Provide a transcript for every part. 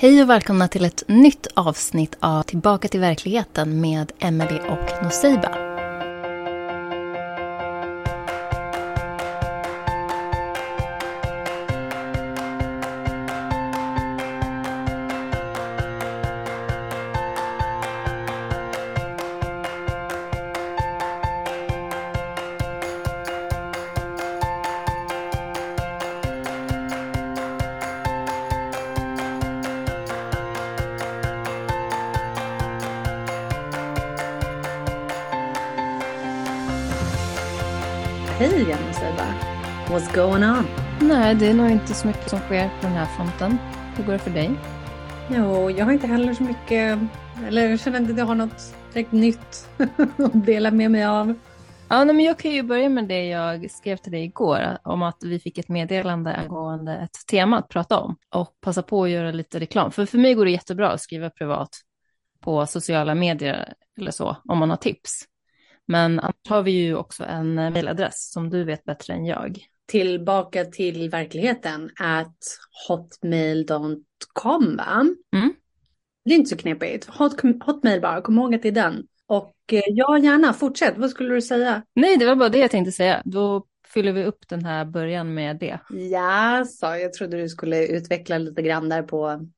Hej och välkomna till ett nytt avsnitt av Tillbaka till verkligheten med Emelie och Noseiba. Det är nog inte så mycket som sker på den här fronten. Hur går det för dig? Jo, jag har inte heller så mycket, eller jag känner inte att jag har något direkt nytt att dela med mig av. Ja, men jag kan ju börja med det jag skrev till dig igår om att vi fick ett meddelande angående ett tema att prata om och passa på att göra lite reklam. För för mig går det jättebra att skriva privat på sociala medier eller så om man har tips. Men annars har vi ju också en mejladress som du vet bättre än jag. Tillbaka till verkligheten at hotmail.com va? Mm. Det är inte så knepigt. Hot, hotmail bara, kom ihåg att det är den. Och eh, ja, gärna, fortsätt. Vad skulle du säga? Nej, det var bara det jag tänkte säga. Då fyller vi upp den här början med det. Ja, sa jag trodde du skulle utveckla lite grann där på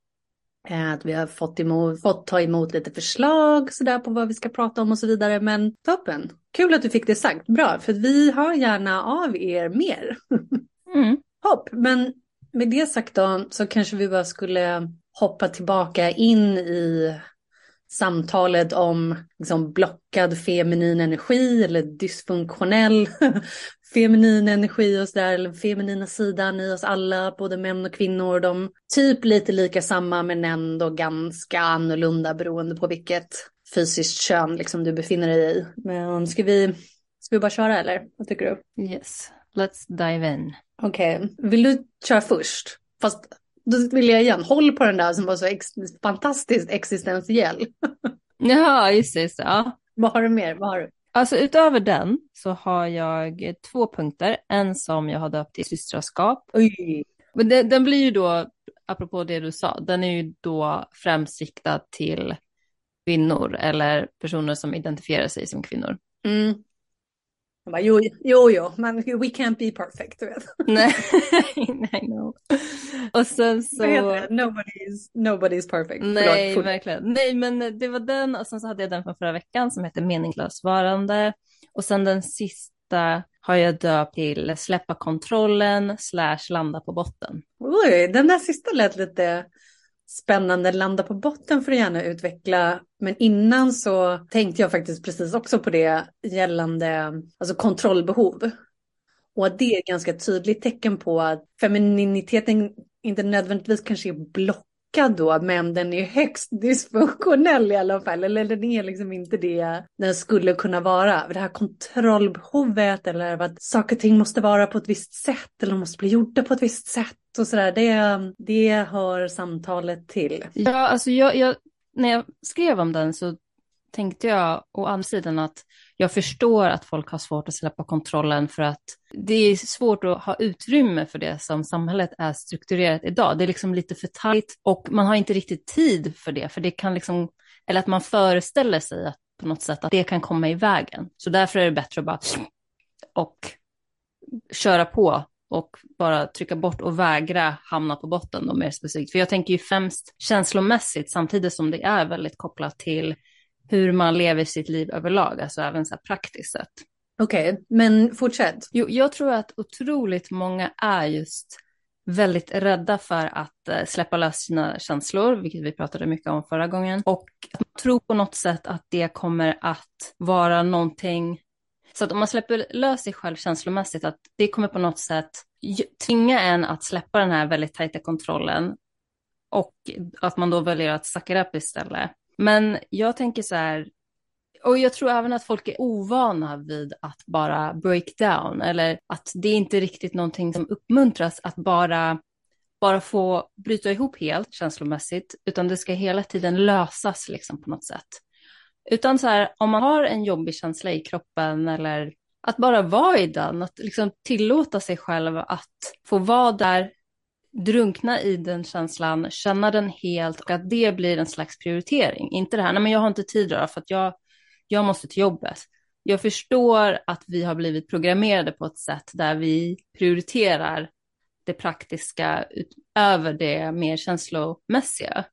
att vi har fått, emot, fått ta emot lite förslag sådär på vad vi ska prata om och så vidare. Men toppen, kul att du fick det sagt. Bra, för vi hör gärna av er mer. Mm. Hopp, men med det sagt då så kanske vi bara skulle hoppa tillbaka in i samtalet om liksom, blockad feminin energi eller dysfunktionell feminin energi och sådär, eller feminina sidan i oss alla, både män och kvinnor. De typ lite lika samma men ändå ganska annorlunda beroende på vilket fysiskt kön liksom, du befinner dig i. Men ska vi, ska vi bara köra eller? Vad tycker du? Yes, let's dive in. Okej, vill du köra först? Fast då vill jag igen, håll på den där som var så ex fantastiskt existentiell. Ja, just det. Just det. Ja. Vad har du mer? Vad har du? Alltså utöver den så har jag två punkter. En som jag har döpt till systraskap. Oj. Men den, den blir ju då, apropå det du sa, den är ju då främst riktad till kvinnor eller personer som identifierar sig som kvinnor. Mm. Jag bara, jo, jo, jo, men we can't be perfect, du vet. Nej, nej, no. Och sen så... Nobody's, nobody's perfect. Nej, Förlåt. verkligen. Nej, men det var den och sen så hade jag den från förra veckan som heter meningslöst varande. Och sen den sista har jag döpt till släppa kontrollen slash landa på botten. Oj, den där sista lät lite spännande. Landa på botten för att gärna utveckla. Men innan så tänkte jag faktiskt precis också på det gällande alltså kontrollbehov. Och att det är ett ganska tydligt tecken på att femininiteten inte nödvändigtvis kanske är lyckad då, men den är högst dysfunktionell i alla fall. Eller den är liksom inte det den skulle kunna vara. Det här kontrollbehovet eller att saker och ting måste vara på ett visst sätt eller måste bli gjorda på ett visst sätt och sådär. Det, det hör samtalet till. Ja, alltså jag, jag, när jag skrev om den så tänkte jag å andra sidan att jag förstår att folk har svårt att släppa kontrollen för att det är svårt att ha utrymme för det som samhället är strukturerat idag. Det är liksom lite för tajt och man har inte riktigt tid för det, för det kan liksom, eller att man föreställer sig att på något sätt att det kan komma i vägen. Så därför är det bättre att bara och köra på och bara trycka bort och vägra hamna på botten då mer specifikt. För jag tänker ju främst känslomässigt samtidigt som det är väldigt kopplat till hur man lever sitt liv överlag, alltså även så här praktiskt sett. Okej, okay, men fortsätt. Jo, jag tror att otroligt många är just väldigt rädda för att eh, släppa lös sina känslor, vilket vi pratade mycket om förra gången. Och tror på något sätt att det kommer att vara någonting så att om man släpper lös sig själv känslomässigt, att det kommer på något sätt tvinga en att släppa den här väldigt tajta kontrollen och att man då väljer att sucka upp istället. Men jag tänker så här, och jag tror även att folk är ovana vid att bara break down eller att det är inte riktigt någonting som uppmuntras att bara bara få bryta ihop helt känslomässigt, utan det ska hela tiden lösas liksom på något sätt. Utan så här, om man har en jobbig känsla i kroppen eller att bara vara i den, att liksom tillåta sig själv att få vara där drunkna i den känslan, känna den helt och att det blir en slags prioritering. Inte det här, nej men jag har inte tid då för att jag, jag måste till jobbet. Jag förstår att vi har blivit programmerade på ett sätt där vi prioriterar det praktiska över det mer känslomässiga.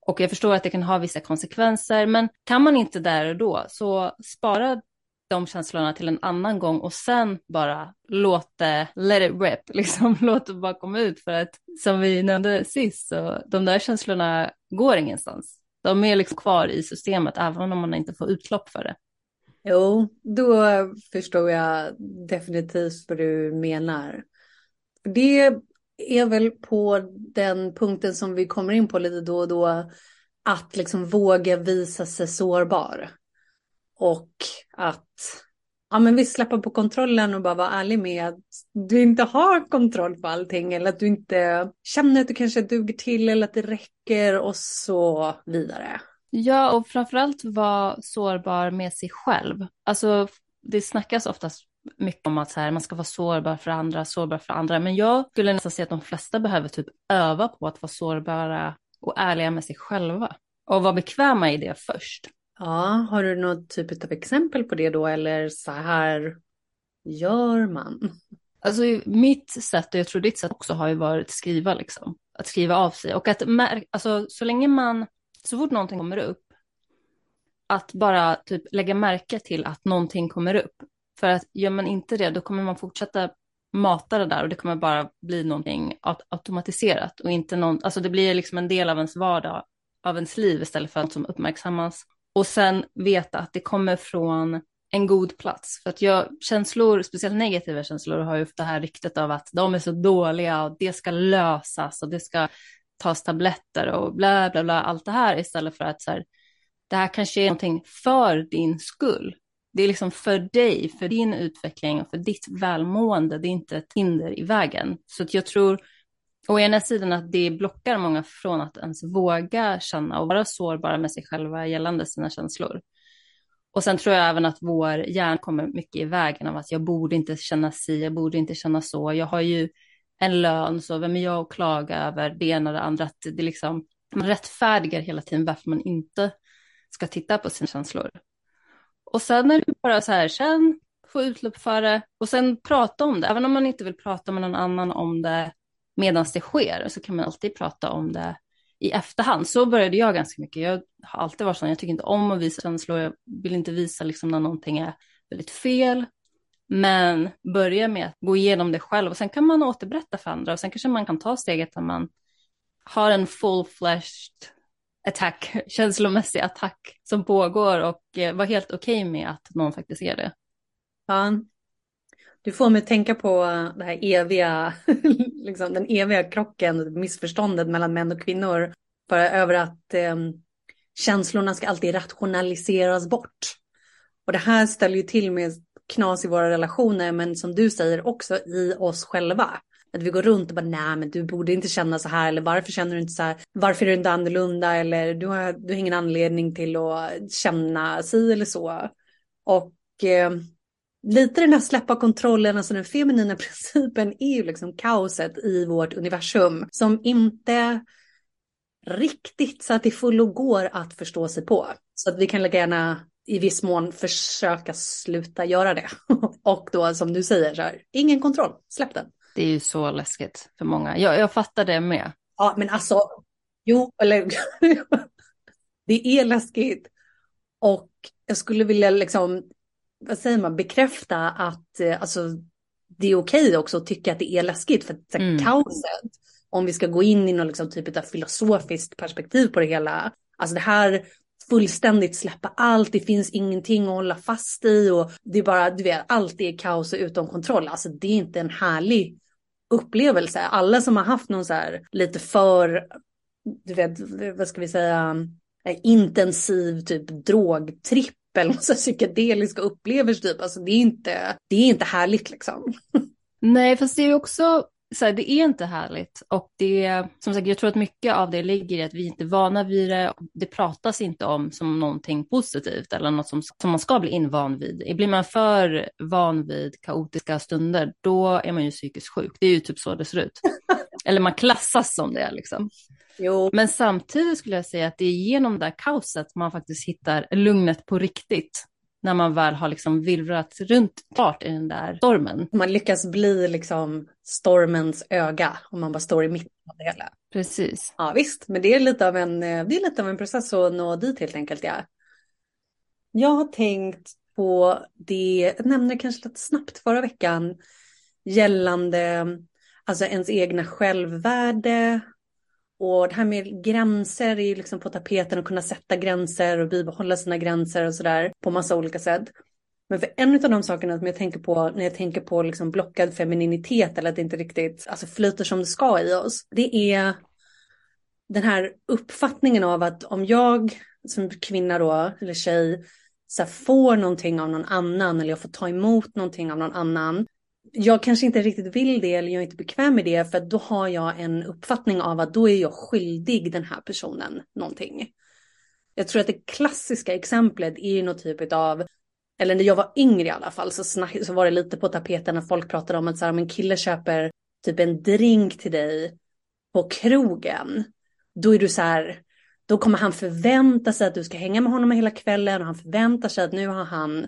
Och jag förstår att det kan ha vissa konsekvenser, men kan man inte där och då, så spara de känslorna till en annan gång och sen bara låt det, let it rip, liksom låt det bara komma ut för att som vi nämnde sist, så de där känslorna går ingenstans. De är liksom kvar i systemet även om man inte får utlopp för det. Jo, då förstår jag definitivt vad du menar. Det är väl på den punkten som vi kommer in på lite då och då, att liksom våga visa sig sårbar. Och att ja, men vi släpper på kontrollen och bara vara ärlig med att du inte har kontroll på allting eller att du inte känner att du kanske duger till eller att det räcker och så vidare. Ja, och framförallt vara sårbar med sig själv. Alltså, det snackas oftast mycket om att så här, man ska vara sårbar för andra, sårbar för andra. Men jag skulle nästan säga att de flesta behöver typ öva på att vara sårbara och ärliga med sig själva. Och vara bekväma i det först. Ja, har du något typ av exempel på det då eller så här gör man? Alltså mitt sätt och jag tror ditt sätt också har ju varit att skriva liksom. Att skriva av sig och att alltså så länge man, så fort någonting kommer upp, att bara typ lägga märke till att någonting kommer upp. För att gör man inte det, då kommer man fortsätta mata det där och det kommer bara bli någonting automatiserat och inte någon, alltså det blir liksom en del av ens vardag, av ens liv istället för att som uppmärksammas. Och sen veta att det kommer från en god plats. För att jag, känslor, speciellt negativa känslor, har ju det här ryktet av att de är så dåliga och det ska lösas och det ska tas tabletter och bla bla bla, allt det här istället för att så här, det här kanske är någonting för din skull. Det är liksom för dig, för din utveckling och för ditt välmående. Det är inte ett hinder i vägen. Så att jag tror å ena sidan att det blockar många från att ens våga känna och vara sårbara med sig själva gällande sina känslor. Och sen tror jag även att vår hjärna kommer mycket i vägen av att jag borde inte känna si, jag borde inte känna så. Jag har ju en lön, så vem är jag att klaga över det ena och det andra? Att det liksom, man rättfärdigar hela tiden varför man inte ska titta på sina känslor. Och sen är det bara så här, känn, få utlopp för det och sen prata om det. Även om man inte vill prata med någon annan om det medan det sker så kan man alltid prata om det i efterhand. Så började jag ganska mycket. Jag har alltid varit sån, jag tycker inte om att visa känslor. Jag vill inte visa liksom när någonting är väldigt fel. Men börja med att gå igenom det själv och sen kan man återberätta för andra och sen kanske man kan ta steget när man har en full-fleshed attack, känslomässig attack som pågår och eh, var vara helt okej okay med att någon faktiskt är det. Ja, du får mig tänka på det här eviga, liksom den eviga krocken, missförståndet mellan män och kvinnor. Bara över att eh, känslorna ska alltid rationaliseras bort. Och det här ställer ju till med knas i våra relationer, men som du säger också i oss själva. Att vi går runt och bara, nej men du borde inte känna så här, eller varför känner du inte så här, varför är du inte annorlunda, eller du har, du har ingen anledning till att känna si eller så. Och eh, lite den här släppa kontrollen, alltså den feminina principen är ju liksom kaoset i vårt universum som inte riktigt så att det fullo går att förstå sig på. Så att vi kan lägga gärna i viss mån försöka sluta göra det. Och då som du säger, så här, ingen kontroll, släpp den. Det är ju så läskigt för många. Jag, jag fattar det med. Ja, men alltså, jo, eller det är läskigt. Och jag skulle vilja liksom vad säger man, bekräfta att eh, alltså, det är okej också att tycka att det är läskigt. För att mm. kaoset, om vi ska gå in i någon liksom, typ av filosofiskt perspektiv på det hela, alltså det här fullständigt släppa allt, det finns ingenting att hålla fast i och det är bara, du vet, allt är kaos och utom kontroll. Alltså det är inte en härlig upplevelse. Alla som har haft någon så här lite för, du vet, vad ska vi säga, intensiv typ drogtripp eller massa psykedeliska upplevelser typ. Alltså det är inte, det är inte härligt liksom. Nej, fast det är också så här, det är inte härligt och det, som sagt, jag tror att mycket av det ligger i att vi inte är vana vid det. Det pratas inte om som någonting positivt eller något som, som man ska bli invan vid. Blir man för van vid kaotiska stunder, då är man ju psykiskt sjuk. Det är ju typ så det ser ut. Eller man klassas som det liksom. Jo. Men samtidigt skulle jag säga att det är genom det här kaoset man faktiskt hittar lugnet på riktigt. När man väl har liksom virvlat runt klart i den där stormen. Man lyckas bli liksom stormens öga om man bara står i mitten av det hela. Precis. Ja visst, men det är lite av en, det är lite av en process att nå dit helt enkelt. Ja. Jag har tänkt på det, jag nämnde kanske lite snabbt förra veckan, gällande alltså ens egna självvärde. Och det här med gränser är ju liksom på tapeten att kunna sätta gränser och bibehålla sina gränser och sådär på massa olika sätt. Men för en av de sakerna som jag tänker på när jag tänker på liksom blockad femininitet eller att det inte riktigt alltså flyter som det ska i oss. Det är den här uppfattningen av att om jag som kvinna då eller tjej så här, får någonting av någon annan eller jag får ta emot någonting av någon annan. Jag kanske inte riktigt vill det eller jag är inte bekväm med det för då har jag en uppfattning av att då är jag skyldig den här personen någonting. Jag tror att det klassiska exemplet är ju något typ av, eller när jag var yngre i alla fall så, snack, så var det lite på tapeten när folk pratade om att så här, om en kille köper typ en drink till dig på krogen, då är du så här, då kommer han förvänta sig att du ska hänga med honom hela kvällen och han förväntar sig att nu har han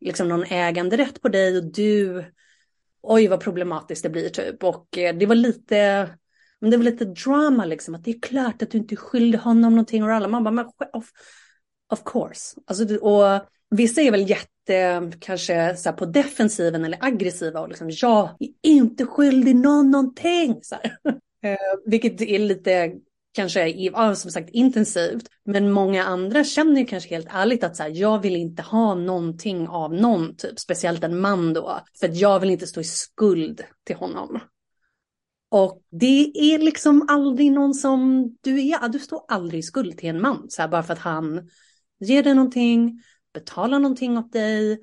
liksom någon äganderätt på dig och du, oj vad problematiskt det blir typ. Och eh, det var lite, men det var lite drama liksom, att det är klart att du inte skyllde honom någonting och alla, man bara, men of, of course. Alltså, och vissa är väl jätte, kanske så på defensiven eller aggressiva och liksom, jag är inte skyldig någon någonting. Så eh, vilket är lite kanske ja, som sagt intensivt. Men många andra känner ju kanske helt ärligt att så här, jag vill inte ha någonting av någon, typ speciellt en man då. För att jag vill inte stå i skuld till honom. Och det är liksom aldrig någon som du är, du står aldrig i skuld till en man. Så här, bara för att han ger dig någonting, betalar någonting åt dig.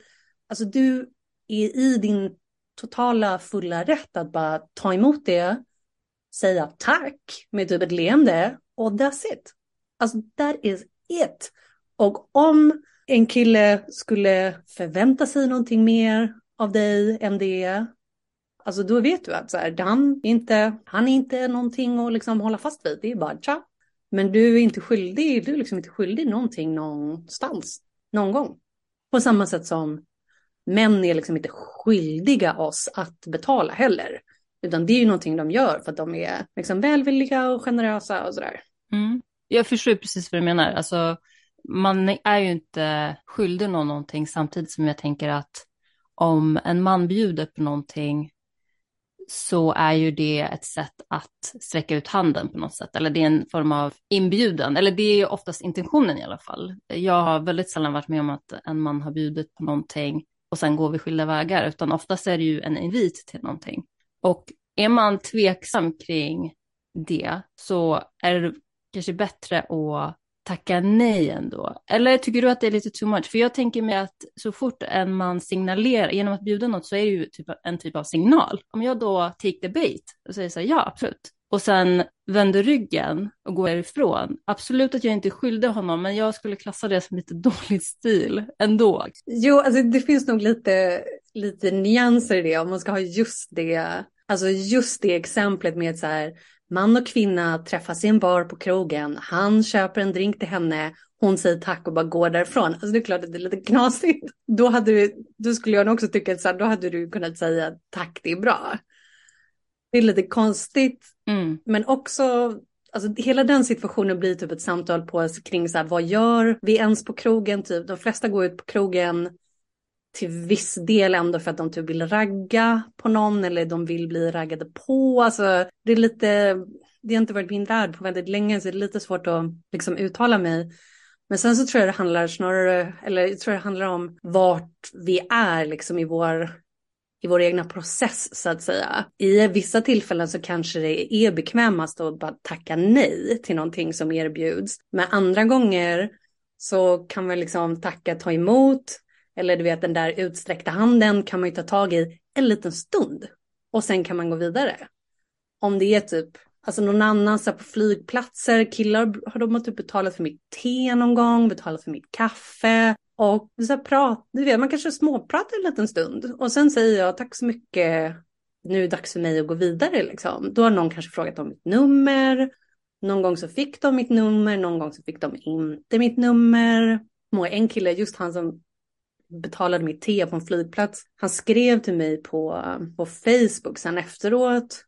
Alltså du är i din totala fulla rätt att bara ta emot det säga tack med typ ett leende och that's it. Alltså that is it. Och om en kille skulle förvänta sig någonting mer av dig än det, alltså då vet du att så här, han, inte, han är inte någonting att liksom hålla fast vid, det är bara tja. Men du är inte skyldig, du är liksom inte skyldig någonting någonstans, någon gång. På samma sätt som män är liksom inte skyldiga oss att betala heller. Utan det är ju någonting de gör för att de är liksom välvilliga och generösa och sådär. Mm. Jag förstår precis vad du menar. Alltså, man är ju inte skyldig någon någonting samtidigt som jag tänker att om en man bjuder på någonting så är ju det ett sätt att sträcka ut handen på något sätt. Eller det är en form av inbjudan. Eller det är ju oftast intentionen i alla fall. Jag har väldigt sällan varit med om att en man har bjudit på någonting och sen går vi skilda vägar. Utan oftast är det ju en invit till någonting. Och är man tveksam kring det så är det kanske bättre att tacka nej ändå? Eller tycker du att det är lite too much? För jag tänker mig att så fort en man signalerar, genom att bjuda något så är det ju typ en typ av signal. Om jag då take the bait och säger så här, ja absolut. Och sen vänder ryggen och går ifrån. Absolut att jag inte skyllde honom, men jag skulle klassa det som lite dålig stil ändå. Jo, alltså det finns nog lite, lite nyanser i det om man ska ha just det Alltså just det exemplet med så här, man och kvinna träffas i en bar på krogen, han köper en drink till henne, hon säger tack och bara går därifrån. Alltså det är klart att det är lite knasigt. Då, hade du, då skulle jag nog också tycka att så här, då hade du kunnat säga tack, det är bra. Det är lite konstigt, mm. men också Alltså, hela den situationen blir typ ett samtal på kring så här, vad gör vi ens på krogen? Typ. De flesta går ut på krogen till viss del ändå för att de typ vill ragga på någon eller de vill bli raggade på. Alltså det är lite, det har inte varit min värld på väldigt länge så det är lite svårt att liksom uttala mig. Men sen så tror jag det handlar snarare, eller jag tror det handlar om vart vi är liksom i vår, i vår egna process så att säga. I vissa tillfällen så kanske det är bekvämast att bara tacka nej till någonting som erbjuds. Men andra gånger så kan man liksom tacka, ta emot, eller du vet den där utsträckta handen kan man ju ta tag i en liten stund. Och sen kan man gå vidare. Om det är typ, alltså någon annan så på flygplatser, killar har de typ betalat för mitt te någon gång, betalat för mitt kaffe. Och så här prat, du vet, man kanske småpratar en liten stund. Och sen säger jag tack så mycket, nu är det dags för mig att gå vidare liksom. Då har någon kanske frågat om mitt nummer. Någon gång så fick de mitt nummer, någon gång så fick de inte mitt nummer. En kille, just han som betalade mitt te på en flygplats, han skrev till mig på, på Facebook sen efteråt.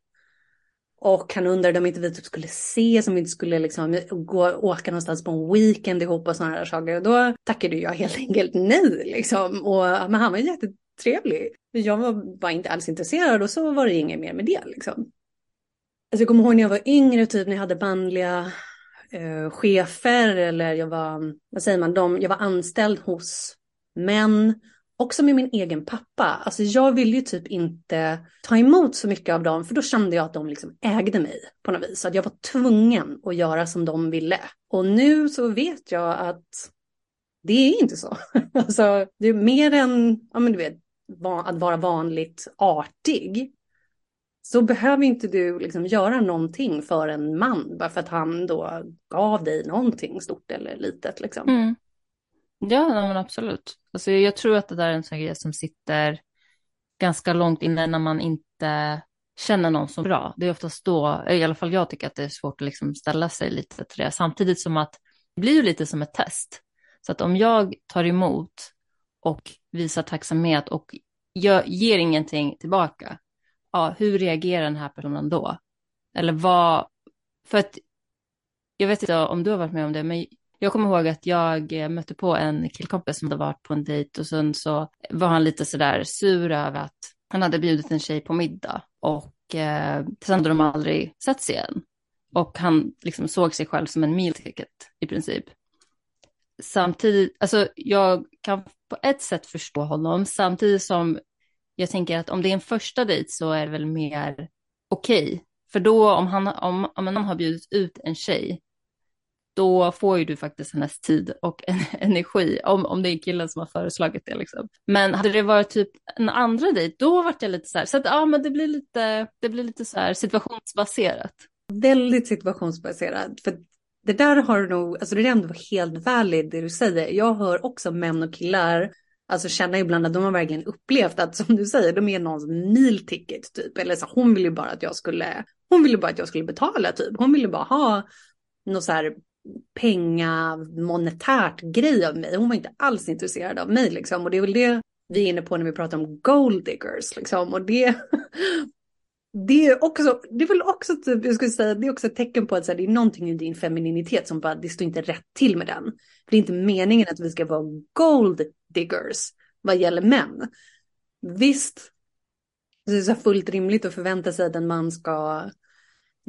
Och han undrade om inte vi typ skulle ses, om vi inte skulle liksom gå, åka någonstans på en weekend ihop och sådana där saker. Och då tackade jag helt enkelt nej liksom. Och, men han var jättetrevlig. Jag var bara inte alls intresserad och så var det inget mer med det liksom. Alltså jag kommer ihåg när jag var yngre, typ när jag hade bandliga eh, chefer eller jag var, vad säger man, de, jag var anställd hos män också med min egen pappa. Alltså jag ville ju typ inte ta emot så mycket av dem, för då kände jag att de liksom ägde mig på något vis. Att jag var tvungen att göra som de ville. Och nu så vet jag att det är inte så. alltså det är mer än, ja men du vet, att vara vanligt artig. Så behöver inte du liksom göra någonting för en man bara för att han då gav dig någonting stort eller litet liksom. Mm. Ja, men absolut. Alltså, jag tror att det där är en sån grej som sitter ganska långt inne när man inte känner någon som bra. Det är oftast då, eh, i alla fall jag tycker att det är svårt att liksom ställa sig lite till det. Samtidigt som att det blir ju lite som ett test. Så att om jag tar emot och visar tacksamhet och gör, ger ingenting tillbaka, ja, hur reagerar den här personen då? Eller vad, för att jag vet inte om du har varit med om det, men jag kommer ihåg att jag eh, mötte på en killkompis som hade varit på en dejt och sen så var han lite sådär sur över att han hade bjudit en tjej på middag och eh, sen hade de aldrig setts igen. Och han liksom såg sig själv som en meal ticket i princip. Samtidigt, alltså jag kan på ett sätt förstå honom, samtidigt som jag tänker att om det är en första dejt så är det väl mer okej. Okay. För då om han, om, om han har bjudit ut en tjej då får ju du faktiskt hennes tid och energi, om, om det är killen som har föreslagit det. Liksom. Men hade det varit typ en andra dejt, då vart jag lite så här, så att ja, men det blir lite, det blir lite så här situationsbaserat. Väldigt situationsbaserat, för det där har du nog, alltså det är ändå helt valid det du säger. Jag hör också män och killar Alltså känna ibland att de har verkligen upplevt att som du säger, de är någons meal ticket typ. Eller så hon ville bara att jag skulle, hon ville bara att jag skulle betala typ. Hon ville bara ha något så här penga monetärt grej av mig. Hon var inte alls intresserad av mig liksom. Och det är väl det vi är inne på när vi pratar om gold diggers liksom. Och det, det är också, det är väl också typ, jag skulle säga, det är också ett tecken på att så här, det är någonting i din femininitet som bara, det står inte rätt till med den. För det är inte meningen att vi ska vara gold diggers vad gäller män. Visst, det är så fullt rimligt att förvänta sig att en man ska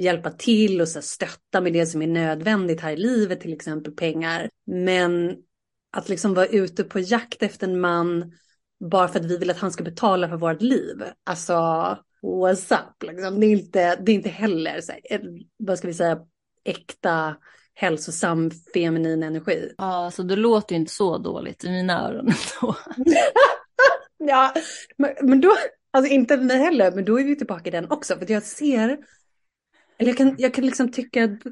hjälpa till och så stötta med det som är nödvändigt här i livet, till exempel pengar. Men att liksom vara ute på jakt efter en man bara för att vi vill att han ska betala för vårt liv. Alltså, what's up? Liksom. Det, är inte, det är inte heller, så här, vad ska vi säga, äkta hälsosam feminin energi. Ja, så det låter ju inte så dåligt i mina öron. ja, men, men då, alltså inte mig heller, men då är vi tillbaka i den också. För jag ser eller jag kan, jag kan liksom tycka att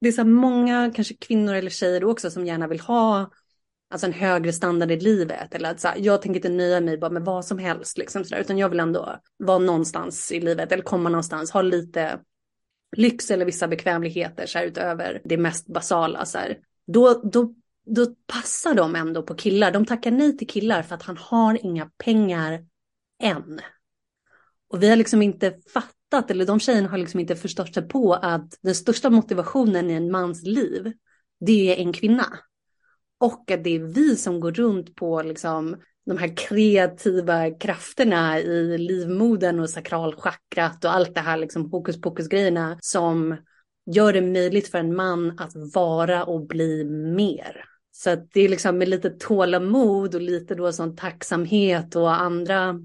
det är så många, kanske kvinnor eller tjejer också, som gärna vill ha alltså en högre standard i livet. Eller att så här, jag tänker inte nöja mig bara med vad som helst, liksom så där, utan jag vill ändå vara någonstans i livet eller komma någonstans, ha lite lyx eller vissa bekvämligheter så här, utöver det mest basala. Så här. Då, då, då passar de ändå på killar. De tackar nej till killar för att han har inga pengar än. Och vi har liksom inte fattat fattat, eller de tjejerna har liksom inte förstått sig på att den största motivationen i en mans liv, det är en kvinna. Och att det är vi som går runt på liksom de här kreativa krafterna i livmodern och sakralchakrat och allt det här liksom hokus pokus grejerna som gör det möjligt för en man att vara och bli mer. Så att det är liksom med lite tålamod och lite då sån tacksamhet och andra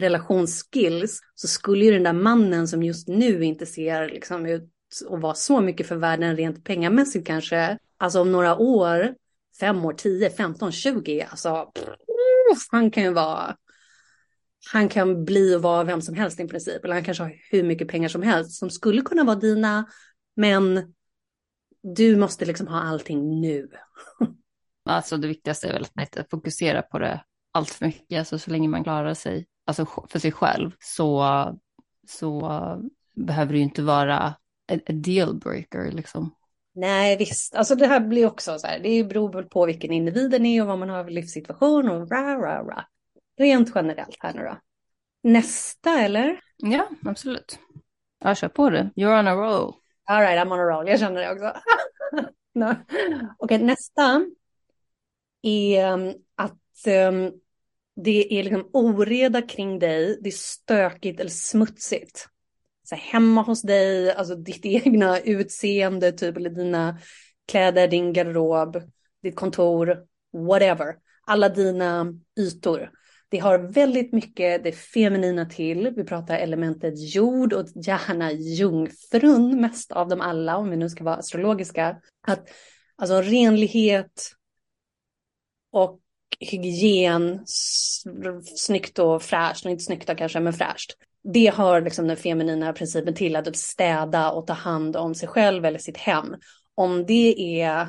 relationsskills så skulle ju den där mannen som just nu inte ser liksom ut att vara så mycket för världen rent pengamässigt kanske, alltså om några år, fem år, tio, femton, tjugo, alltså pff, han kan ju vara han kan bli och vara vem som helst i princip. Eller han kanske har hur mycket pengar som helst som skulle kunna vara dina. Men du måste liksom ha allting nu. Alltså det viktigaste är väl att inte fokusera på det allt för mycket. Alltså så länge man klarar sig alltså för sig själv så så behöver det ju inte vara en dealbreaker liksom. Nej, visst. Alltså det här blir också så här, det beror väl på vilken individen är och vad man har för livssituation och ra, ra, ra. Rent generellt här nu då. Nästa eller? Ja, absolut. Ja, kör på det. You're on a roll. All right, I'm on a roll. Jag känner det också. no. Okej, okay, nästa är um, att um, det är liksom oreda kring dig, det är stökigt eller smutsigt. Så här hemma hos dig, alltså ditt egna utseende, typ, eller dina kläder, din garderob, ditt kontor, whatever. Alla dina ytor. Det har väldigt mycket det feminina till. Vi pratar elementet jord och gärna jungfrun mest av dem alla, om vi nu ska vara astrologiska. Att, alltså renlighet och hygien, snyggt och fräscht, inte snyggt då kanske, men fräscht. Det har liksom den feminina principen till att städa och ta hand om sig själv eller sitt hem. Om det är,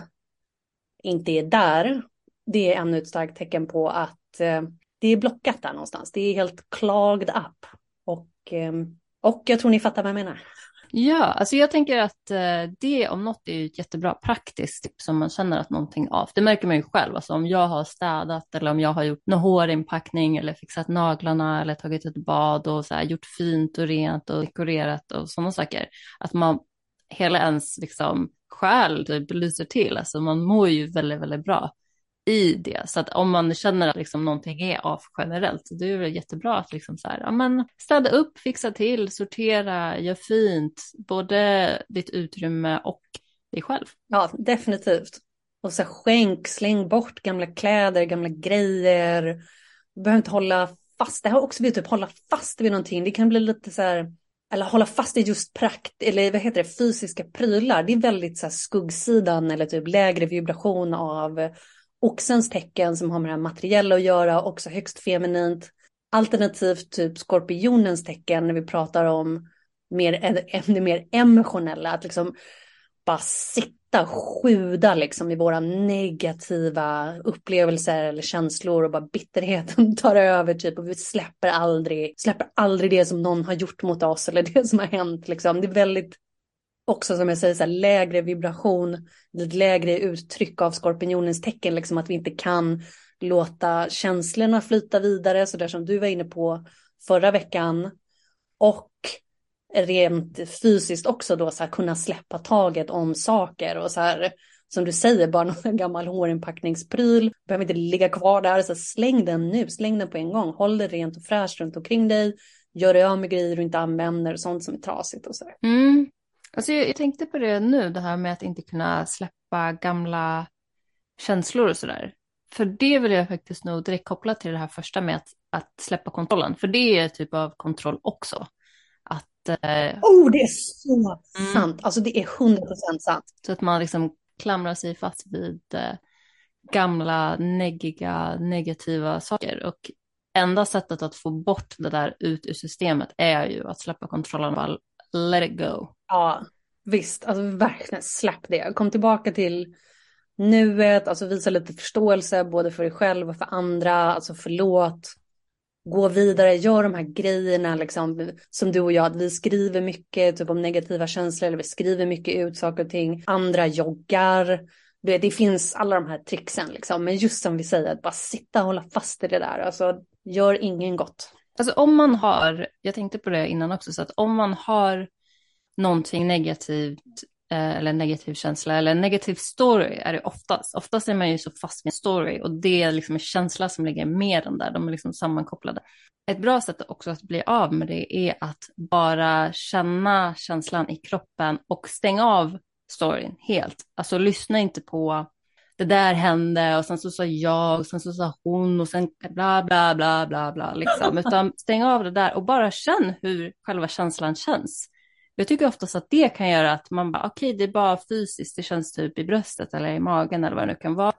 inte är där, det är ännu ett starkt tecken på att eh, det är blockat där någonstans. Det är helt clogged up. Och, eh, och jag tror ni fattar vad jag menar. Ja, alltså jag tänker att eh, det om något är ett jättebra praktiskt tips om man känner att någonting av. Det märker man ju själv, alltså om jag har städat eller om jag har gjort någon hårinpackning eller fixat naglarna eller tagit ett bad och så här, gjort fint och rent och dekorerat och sådana saker. Att man hela ens liksom själ typ lyser till, alltså man mår ju väldigt, väldigt bra i det. Så att om man känner att liksom någonting är av generellt, då är det jättebra att liksom så här, ja, men städa upp, fixa till, sortera, gör fint, både ditt utrymme och dig själv. Ja, definitivt. Och så skänk, släng bort gamla kläder, gamla grejer. Du behöver inte hålla fast, det här också blivit typ hålla fast vid någonting. Det kan bli lite så här, eller hålla fast i just prakt, eller vad heter det, fysiska prylar. Det är väldigt så här skuggsidan eller typ lägre vibration av oxens tecken som har med det här materiella att göra, också högst feminint. Alternativt typ skorpionens tecken när vi pratar om mer, det mer emotionella, att liksom bara sitta, sjuda liksom i våra negativa upplevelser eller känslor och bara bitterheten tar över typ och vi släpper aldrig, släpper aldrig det som någon har gjort mot oss eller det som har hänt liksom. Det är väldigt också som jag säger, så här, lägre vibration, lite lägre uttryck av skorpionens tecken, liksom att vi inte kan låta känslorna flyta vidare, så där som du var inne på förra veckan. Och rent fysiskt också då så här, kunna släppa taget om saker och så här, som du säger, bara någon gammal hårinpackningspryl, behöver inte ligga kvar där, så släng den nu, släng den på en gång, håll det rent och fräscht runt omkring dig, gör dig av med grejer du inte använder, sånt som är trasigt och så. Mm. Alltså jag, jag, tänkte på det nu, det här med att inte kunna släppa gamla känslor och sådär. För det vill jag faktiskt nog direkt koppla till det här första med att, att släppa kontrollen. För det är typ av kontroll också. Att, eh... Oh, det är så mm. sant. Alltså det är hundra procent sant. Så att man liksom klamrar sig fast vid eh, gamla, neggiga, negativa saker. Och enda sättet att få bort det där ut ur systemet är ju att släppa kontrollen och let it go. Ja, visst, alltså verkligen släpp det. Kom tillbaka till nuet, alltså visa lite förståelse både för dig själv och för andra, alltså förlåt. Gå vidare, gör de här grejerna liksom, som du och jag, att vi skriver mycket typ om negativa känslor, eller vi skriver mycket ut saker och ting. Andra joggar. Det, det finns alla de här tricksen liksom, men just som vi säger, att bara sitta och hålla fast i det där, alltså gör ingen gott. Alltså om man har, jag tänkte på det innan också, så att om man har någonting negativt eh, eller negativ känsla eller negativ story är det oftast. Oftast är man ju så fast med en story och det är liksom en känsla som ligger med den där, de är liksom sammankopplade. Ett bra sätt också att bli av med det är att bara känna känslan i kroppen och stänga av storyn helt. Alltså lyssna inte på det där hände och sen så sa jag och sen så sa hon och sen bla bla bla bla bla liksom. Utan stäng av det där och bara känn hur själva känslan känns. Jag tycker oftast att det kan göra att man bara, okej, okay, det är bara fysiskt, det känns typ i bröstet eller i magen eller vad det nu kan vara.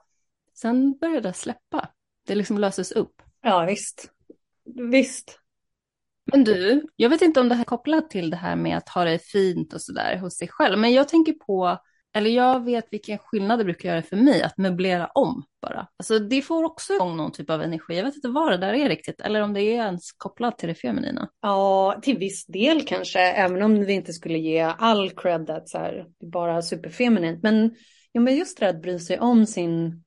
Sen börjar det släppa. Det liksom löses upp. Ja, visst. Visst. Men du, jag vet inte om det här är kopplat till det här med att ha det fint och sådär hos sig själv, men jag tänker på eller jag vet vilken skillnad det brukar göra för mig att möblera om bara. Alltså det får också igång någon typ av energi. Jag vet inte vad det där är riktigt, eller om det är ens kopplat till det feminina. Ja, till viss del kanske, även om vi inte skulle ge all cred att så här, det är bara superfeminint. Men, ja, men just det att bry sig om sin,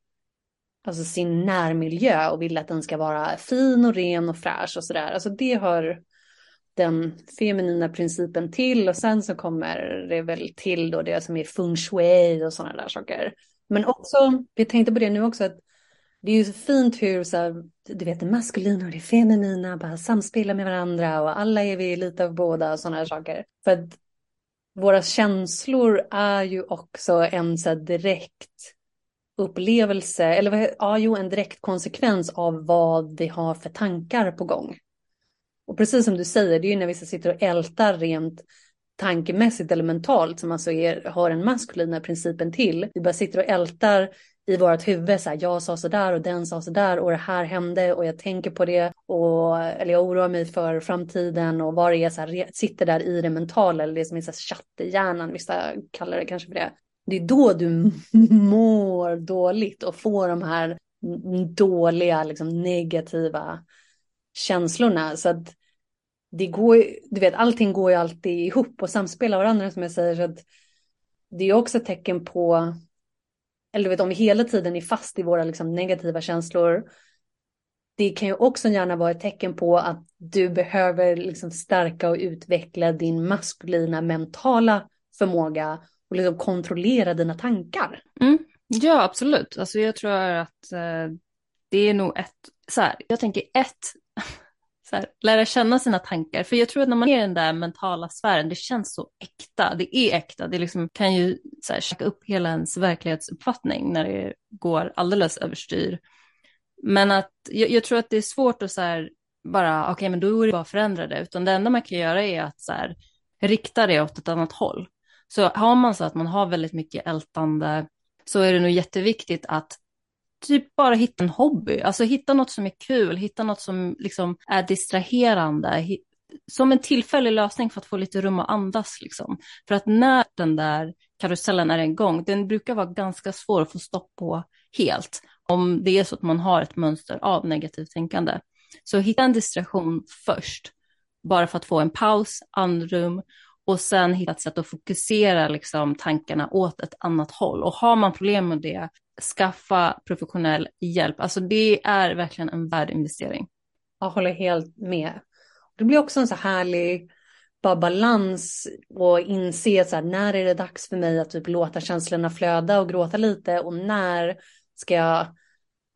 alltså sin närmiljö och vill att den ska vara fin och ren och fräsch och sådär. Alltså det hör den feminina principen till och sen så kommer det väl till då det som är feng shui och sådana där saker. Men också, vi tänkte på det nu också, att det är ju så fint hur så här, du vet det maskulina och det feminina bara samspelar med varandra och alla är vi lite av båda och sådana här saker. För att våra känslor är ju också en så direkt upplevelse, eller ja, jo, en direkt konsekvens av vad vi har för tankar på gång. Och precis som du säger, det är ju när vissa sitter och ältar rent tankemässigt eller mentalt som alltså är, har den maskulina principen till. Vi bara sitter och ältar i vårt huvud, så här, jag sa så där och den sa så där och det här hände och jag tänker på det och eller jag oroar mig för framtiden och vad det är så här, sitter där i det mentala eller det som är så här chatt i hjärnan, vissa kallar det kanske för det. Det är då du mår dåligt och får de här dåliga, liksom negativa känslorna. Så att det går du vet, allting går ju alltid ihop och samspelar varandra som jag säger. Så att det är också ett tecken på, eller du vet om vi hela tiden är fast i våra liksom, negativa känslor. Det kan ju också gärna vara ett tecken på att du behöver liksom stärka och utveckla din maskulina mentala förmåga och liksom kontrollera dina tankar. Mm. Ja, absolut. Alltså jag tror att eh, det är nog ett, så här, jag tänker ett, här, lära känna sina tankar. För jag tror att när man är i den där mentala sfären, det känns så äkta. Det är äkta. Det liksom kan ju så här, upp hela ens verklighetsuppfattning när det går alldeles överstyr. Men att jag, jag tror att det är svårt att så här, bara, okej, okay, men då är det bara att förändra det. Utan det enda man kan göra är att så här, rikta det åt ett annat håll. Så har man så att man har väldigt mycket ältande så är det nog jätteviktigt att typ bara hitta en hobby, alltså hitta något som är kul, hitta något som liksom är distraherande, som en tillfällig lösning för att få lite rum att andas liksom. För att när den där karusellen är igång, den brukar vara ganska svår att få stopp på helt, om det är så att man har ett mönster av negativt tänkande. Så hitta en distraktion först, bara för att få en paus, andrum och sen hitta ett sätt att fokusera liksom, tankarna åt ett annat håll. Och har man problem med det, skaffa professionell hjälp. Alltså det är verkligen en värd investering. Jag håller helt med. Det blir också en så härlig bara balans och inse så här, när är det dags för mig att typ låta känslorna flöda och gråta lite och när ska jag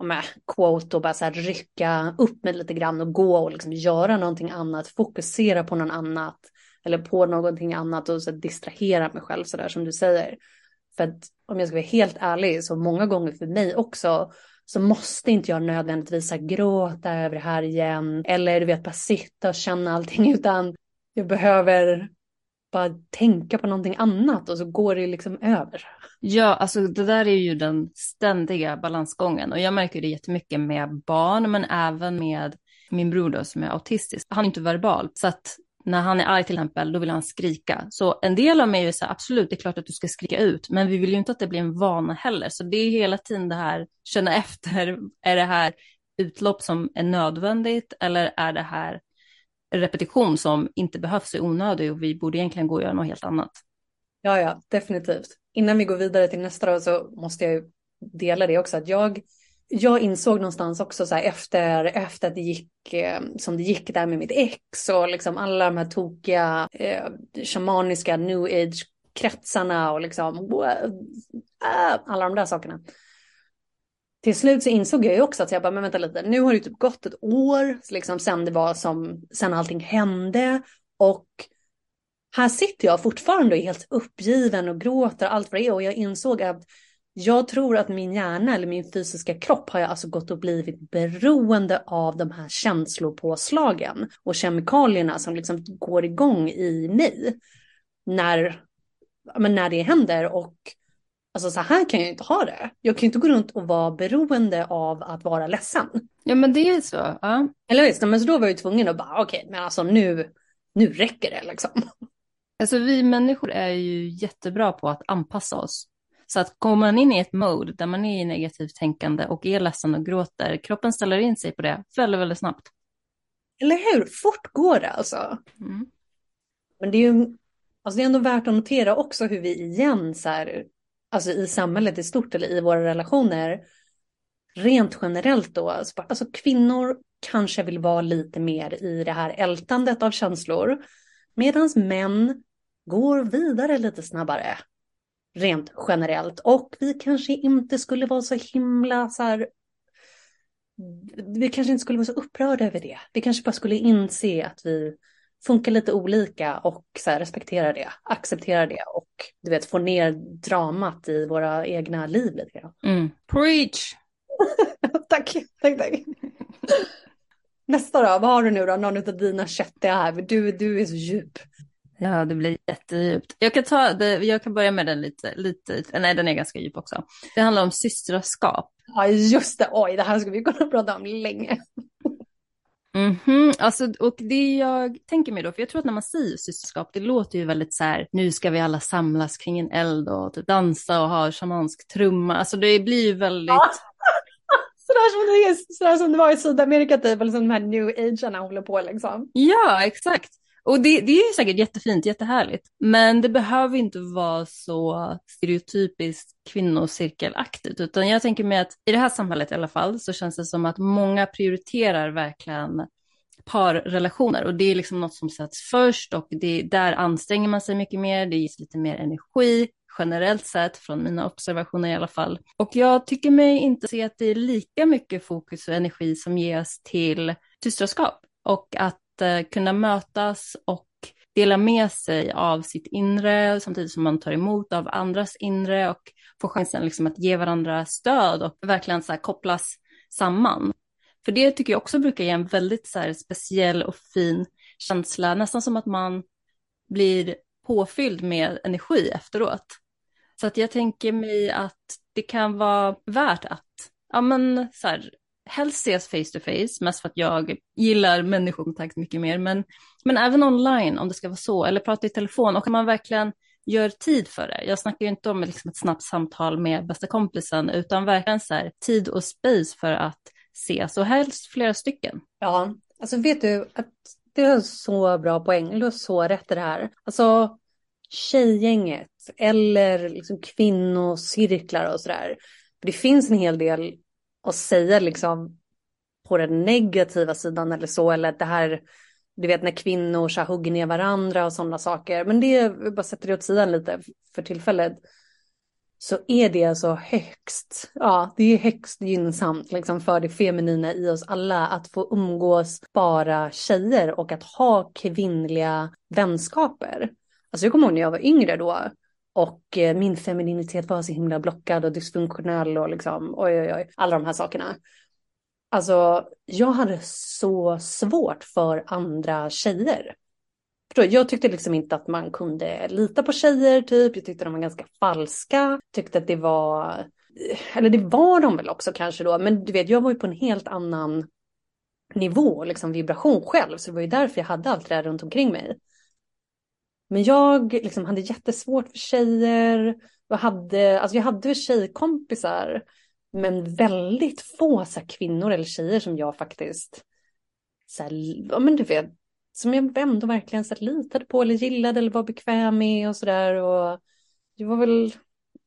med quote och bara så här rycka upp mig lite grann och gå och liksom göra någonting annat, fokusera på någon annat eller på någonting annat och så distrahera mig själv så där som du säger. För att om jag ska vara helt ärlig så många gånger för mig också så måste inte jag nödvändigtvis gråta över det här igen eller du vet bara sitta och känna allting utan jag behöver bara tänka på någonting annat och så går det liksom över. Ja, alltså det där är ju den ständiga balansgången och jag märker det jättemycket med barn men även med min bror då som är autistisk. Han är inte verbal så att när han är arg till exempel, då vill han skrika. Så en del av mig är så här, absolut, det är klart att du ska skrika ut, men vi vill ju inte att det blir en vana heller. Så det är hela tiden det här, känna efter, är det här utlopp som är nödvändigt eller är det här repetition som inte behövs är onödig och vi borde egentligen gå och göra något helt annat. Ja, ja, definitivt. Innan vi går vidare till nästa då så måste jag dela det också, att jag jag insåg någonstans också så här efter, efter att det gick eh, som det gick där med mitt ex och liksom alla de här tokiga eh, shamaniska new age kretsarna och liksom äh, alla de där sakerna. Till slut så insåg jag ju också att jag bara, men vänta lite, nu har det typ gått ett år liksom sen det var som, sen allting hände och här sitter jag fortfarande och är helt uppgiven och gråter allt vad det är och jag insåg att jag tror att min hjärna eller min fysiska kropp har jag alltså gått och blivit beroende av de här känslopåslagen och kemikalierna som liksom går igång i mig när, men när det händer och Alltså så här kan jag inte ha det. Jag kan inte gå runt och vara beroende av att vara ledsen. Ja men det är så. Ja. Eller visst, men så då var jag tvungen att bara okej, okay, men alltså nu, nu räcker det liksom. Alltså vi människor är ju jättebra på att anpassa oss Så att kommer man in i ett mode där man är i negativt tänkande och är ledsen och gråter, kroppen ställer in sig på det väldigt, väldigt snabbt. Eller hur? Fort går det alltså. Mm. Men det är ju alltså det är ändå värt att notera också hur vi igen så här, alltså i samhället i stort eller i våra relationer, rent generellt då, alltså kvinnor kanske vill vara lite mer i det här ältandet av känslor, medan män går vidare lite snabbare. Rent generellt. Och vi kanske inte skulle vara så himla så här vi kanske inte skulle vara så upprörda över det. Vi kanske bara skulle inse att vi funkar lite olika och så här, respektera det, acceptera det och du vet få ner dramat i våra egna liv lite grann. Mm. Preach! tack, tack, tack. Nästa då, vad har du nu då? Någon av dina köttiga här, du, du är så djup. Ja, det blir jättedjupt. Jag kan, ta det, jag kan börja med den lite, lite, nej den är ganska djup också. Det handlar om systraskap. Ja, just det. Oj, det här ska vi kunna prata om länge. Mm -hmm. alltså, och det jag tänker mig då, för jag tror att när man säger systerskap, det låter ju väldigt så här, nu ska vi alla samlas kring en eld och typ dansa och ha shamansk trumma. Alltså det blir ju väldigt... Ja. Sådär som, det är, sådär som det var i Sydamerika typ, eller som de här new agearna håller på liksom. Ja, exakt. Och det, det är säkert jättefint, jättehärligt. Men det behöver inte vara så stereotypiskt kvinnocirkelaktigt. Utan jag tänker mig att i det här samhället i alla fall så känns det som att många prioriterar verkligen parrelationer. Och det är liksom något som sätts först och det, där anstränger man sig mycket mer. Det ges lite mer energi generellt sett, från mina observationer i alla fall. Och jag tycker mig inte se att det är lika mycket fokus och energi som ges till systraskap och att Eh, kunna mötas och dela med sig av sitt inre samtidigt som man tar emot av andras inre och får chansen liksom att ge varandra stöd och verkligen så kopplas samman. För det tycker jag också brukar ge en väldigt så speciell och fin känsla, nästan som att man blir påfylld med energi efteråt. Så att jag tänker mig att det kan vara värt att ja, men, så här, helst ses face to face, mest för att jag gillar människokontakt mycket mer, men, men även online om det ska vara så, eller prata i telefon och man verkligen gör tid för det. Jag snackar ju inte om liksom ett snabbt samtal med bästa kompisen, utan verkligen så här, tid och space för att ses och helst flera stycken. Ja, alltså vet du att det är så bra poäng, du har så rätt i det här. Alltså tjejgänget eller liksom kvinnocirklar och sådär. Det finns en hel del och säga liksom på den negativa sidan eller så, eller det här, du vet när kvinnor så hugger ner varandra och sådana saker. Men det, vi bara sätter det åt sidan lite för tillfället. Så är det alltså högst, ja det är högst gynnsamt liksom för det feminina i oss alla att få umgås bara tjejer och att ha kvinnliga vänskaper. Alltså jag kommer ihåg när jag var yngre då, och eh, min femininitet var så himla blockad och dysfunktionell och liksom oj oj oj, alla de här sakerna. Alltså jag hade så svårt för andra tjejer. Jag tyckte liksom inte att man kunde lita på tjejer typ. Jag tyckte de var ganska falska. Tyckte att det var, eh, eller det var de väl också kanske då. Men du vet, jag var ju på en helt annan nivå, liksom vibration själv. Så det var ju därför jag hade allt det där runt omkring mig. Men jag liksom hade jättesvårt för tjejer. Jag hade, alltså jag hade tjejkompisar. Men väldigt få så kvinnor eller tjejer som jag faktiskt, så här, ja men du vet, som jag ändå verkligen så här, litade på eller gillade eller var bekväm med och sådär. Jag var väl,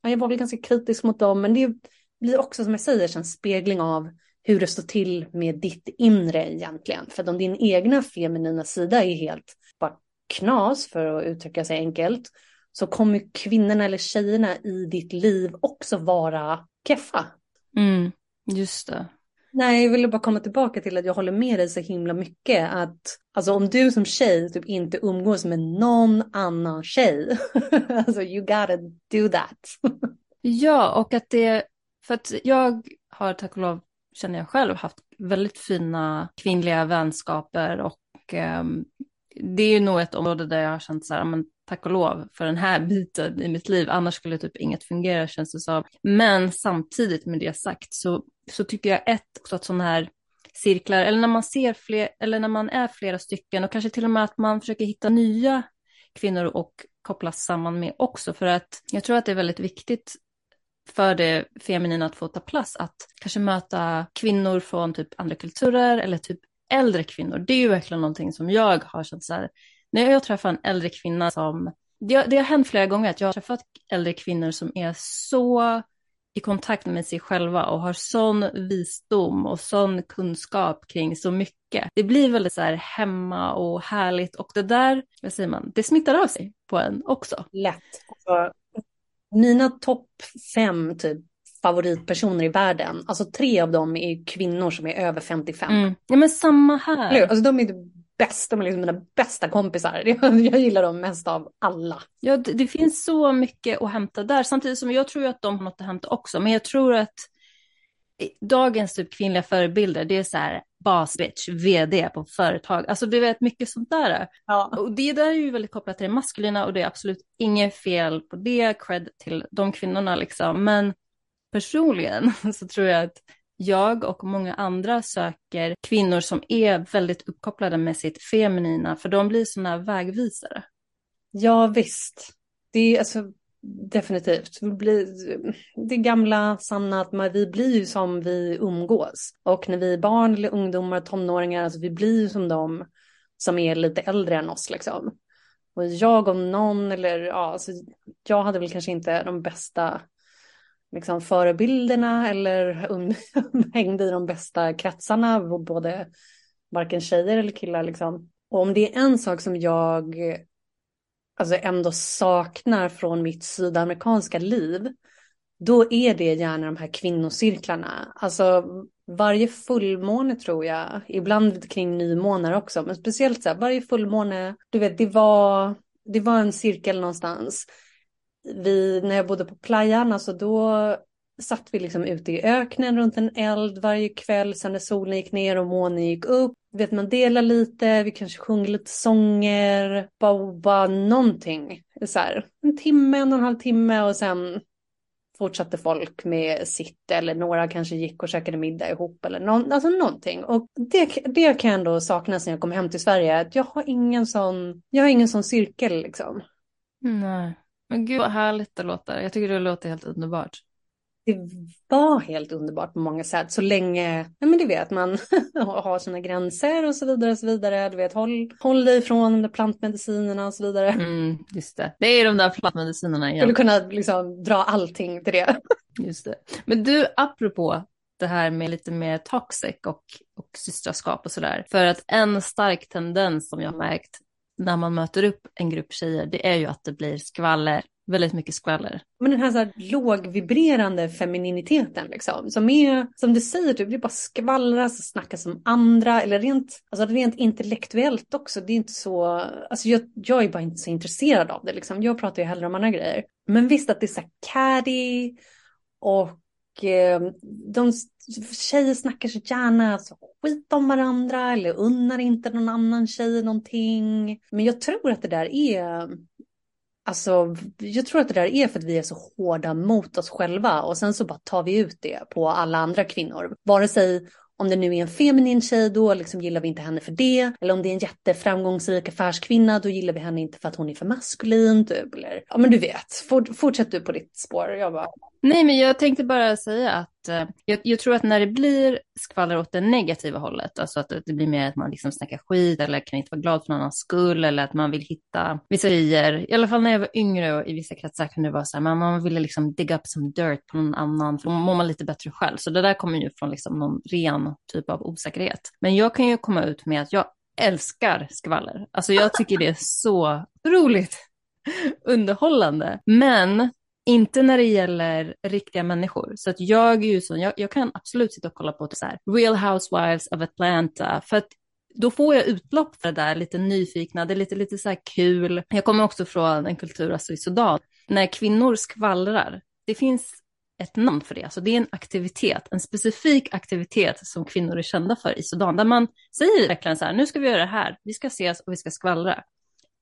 ja, jag var väl ganska kritisk mot dem. Men det blir också som jag säger en spegling av hur det står till med ditt inre egentligen. För om din egna feminina sida är helt knas, för att uttrycka sig enkelt, så kommer kvinnorna eller tjejerna i ditt liv också vara keffa. Mm, just det. Nej, jag ville bara komma tillbaka till att jag håller med dig så himla mycket. Att alltså, om du som tjej typ inte umgås med någon annan tjej, alltså you gotta do that. ja, och att det, för att jag har tack och lov, känner jag själv, haft väldigt fina kvinnliga vänskaper och um, det är nog ett område där jag har känt så här, men tack och lov för den här biten i mitt liv, annars skulle typ inget fungera känns det som. Men samtidigt med det sagt så, så tycker jag ett också att sådana här cirklar, eller när man ser fler, eller när man är flera stycken och kanske till och med att man försöker hitta nya kvinnor och kopplas samman med också, för att jag tror att det är väldigt viktigt för det feminina att få ta plats, att kanske möta kvinnor från typ andra kulturer eller typ äldre kvinnor. Det är ju verkligen någonting som jag har känt så här, när jag träffar en äldre kvinna som, det, det har hänt flera gånger att jag har träffat äldre kvinnor som är så i kontakt med sig själva och har sån visdom och sån kunskap kring så mycket. Det blir väldigt så här hemma och härligt och det där, vad säger man, det smittar av sig på en också. Lätt. Alltså, mina topp fem typ favoritpersoner i världen, alltså tre av dem är kvinnor som är över 55. Mm. Ja men samma här. Alltså de är bäst, de är liksom mina bästa kompisar. Jag gillar dem mest av alla. Ja, det, det, finns så mycket att hämta där, samtidigt som jag tror att de har något att hämta också, men jag tror att dagens typ kvinnliga förebilder, det är så här basbitch, vd på företag, alltså du vet mycket sånt där. Ja. Och det där är ju väldigt kopplat till det maskulina och det är absolut inget fel på det, cred till de kvinnorna liksom, men personligen så tror jag att jag och många andra söker kvinnor som är väldigt uppkopplade med sitt feminina, för de blir sådana vägvisare. Ja, visst. Det är alltså definitivt. det gamla sanna att man, vi blir ju som vi umgås. Och när vi är barn eller ungdomar, tonåringar, alltså vi blir ju som de som är lite äldre än oss liksom. Och jag om någon, eller ja, alltså, jag hade väl kanske inte de bästa liksom, förebilderna eller hängde i de bästa kretsarna, både varken tjejer eller killar. Liksom. Och om det är en sak som jag alltså ändå saknar från mitt sydamerikanska liv, då är det gärna de här kvinnocirklarna. Alltså varje fullmåne tror jag, ibland kring nymånar också, men speciellt så här, varje fullmåne, du vet, det var, det var en cirkel någonstans vi, när jag bodde på playan, alltså då satt vi liksom ute i öknen runt en eld varje kväll sen när solen gick ner och månen gick upp. Vet man delar lite, vi kanske sjunger lite sånger, bara, bara någonting. Så här, en timme, en och en halv timme och sen fortsatte folk med sitt eller några kanske gick och käkade middag ihop eller någon, alltså någonting. Och det, det kan jag ändå sakna sen jag kom hem till Sverige, att jag har ingen sån, jag har ingen sån cirkel liksom. Nej. Men gud vad härligt det låter. Jag tycker det låter helt underbart. Det var helt underbart på många sätt. Så länge, ja men du vet, man har sina gränser och så vidare och så vidare. Du vet, håll, håll dig ifrån de där plantmedicinerna och så vidare. Mm, just det. Det är de där plantmedicinerna igen. Skulle kunna liksom dra allting till det. Just det. Men du, apropå det här med lite mer toxic och, och systraskap och sådär. För att en stark tendens som jag har märkt när man möter upp en grupp tjejer, det är ju att det blir skvaller, väldigt mycket skvaller. Men den här, så här lågvibrerande femininiteten liksom, som är, som du säger, typ, det bara skvallras och snackas om andra, eller rent, alltså rent intellektuellt också, det är inte så, alltså jag, jag är bara inte så intresserad av det liksom, jag pratar ju hellre om andra grejer. Men visst att det är så här caddy och Eh, de tjejer snackar så gärna så skit om varandra eller unnar inte någon annan tjej någonting. Men jag tror att det där är Alltså, jag tror att det där är för att vi är så hårda mot oss själva och sen så bara tar vi ut det på alla andra kvinnor. Vare sig om det nu är en feminin tjej då liksom gillar vi inte henne för det. Eller om det är en jätteframgångsrik affärskvinna då gillar vi henne inte för att hon är för maskulin typ. Eller, ja men du vet, fortsätt du på ditt spår. Jag bara... Nej men jag tänkte bara säga att eh, jag, jag, tror att när det blir skvaller åt det negativa hållet, alltså att det blir mer att man liksom snackar skit eller kan inte vara glad för någon annans skull eller att man vill hitta vissa grejer. I alla fall när jag var yngre och i vissa kretsar kunde det vara så här, man, man ville liksom digga upp som dirt på någon annan, för då mår man lite bättre själv. Så det där kommer ju från liksom någon ren typ av osäkerhet. Men jag kan ju komma ut med att jag älskar skvaller. Alltså jag tycker det är så roligt underhållande. Men inte när det gäller riktiga människor. Så att jag är ju sån, jag, jag kan absolut sitta och kolla på typ så här, Real Housewives of Atlanta. För att då får jag utlopp för det där, lite nyfikna, det är lite, lite så här kul. Jag kommer också från en kultur, alltså i Sudan, när kvinnor skvallrar. Det finns ett namn för det, alltså det är en aktivitet, en specifik aktivitet som kvinnor är kända för i Sudan, där man säger verkligen så här, nu ska vi göra det här, vi ska ses och vi ska skvallra.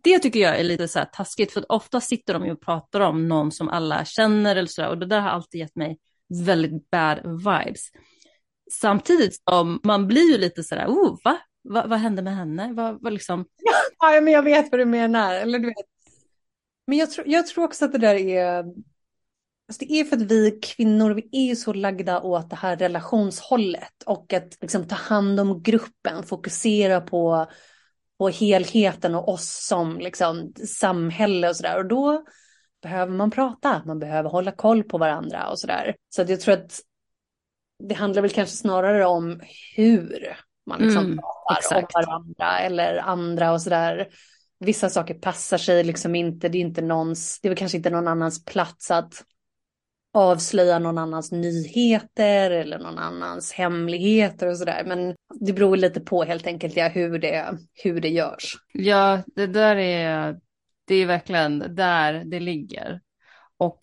Det tycker jag är lite så här taskigt, för att ofta sitter de ju och pratar om någon som alla känner eller så och det där har alltid gett mig väldigt bad vibes. Samtidigt som man blir ju lite sådär, oh, va? va? Vad hände med henne? Vad, va liksom... Ja, men jag vet vad du menar. Eller du vet. Men jag tror, jag tror också att det där är Alltså det är för att vi kvinnor, vi är ju så lagda åt det här relationshållet och att liksom ta hand om gruppen, fokusera på, på helheten och oss som liksom samhälle och sådär. Och då behöver man prata, man behöver hålla koll på varandra och sådär. Så att jag tror att det handlar väl kanske snarare om hur man liksom mm, pratar exakt. om varandra eller andra och sådär. Vissa saker passar sig liksom inte, det är inte någons, det är väl kanske inte någon annans plats att avslöja någon annans nyheter eller någon annans hemligheter och sådär. Men det beror lite på helt enkelt ja, hur, det, hur det görs. Ja, det där är, det är verkligen där det ligger. Och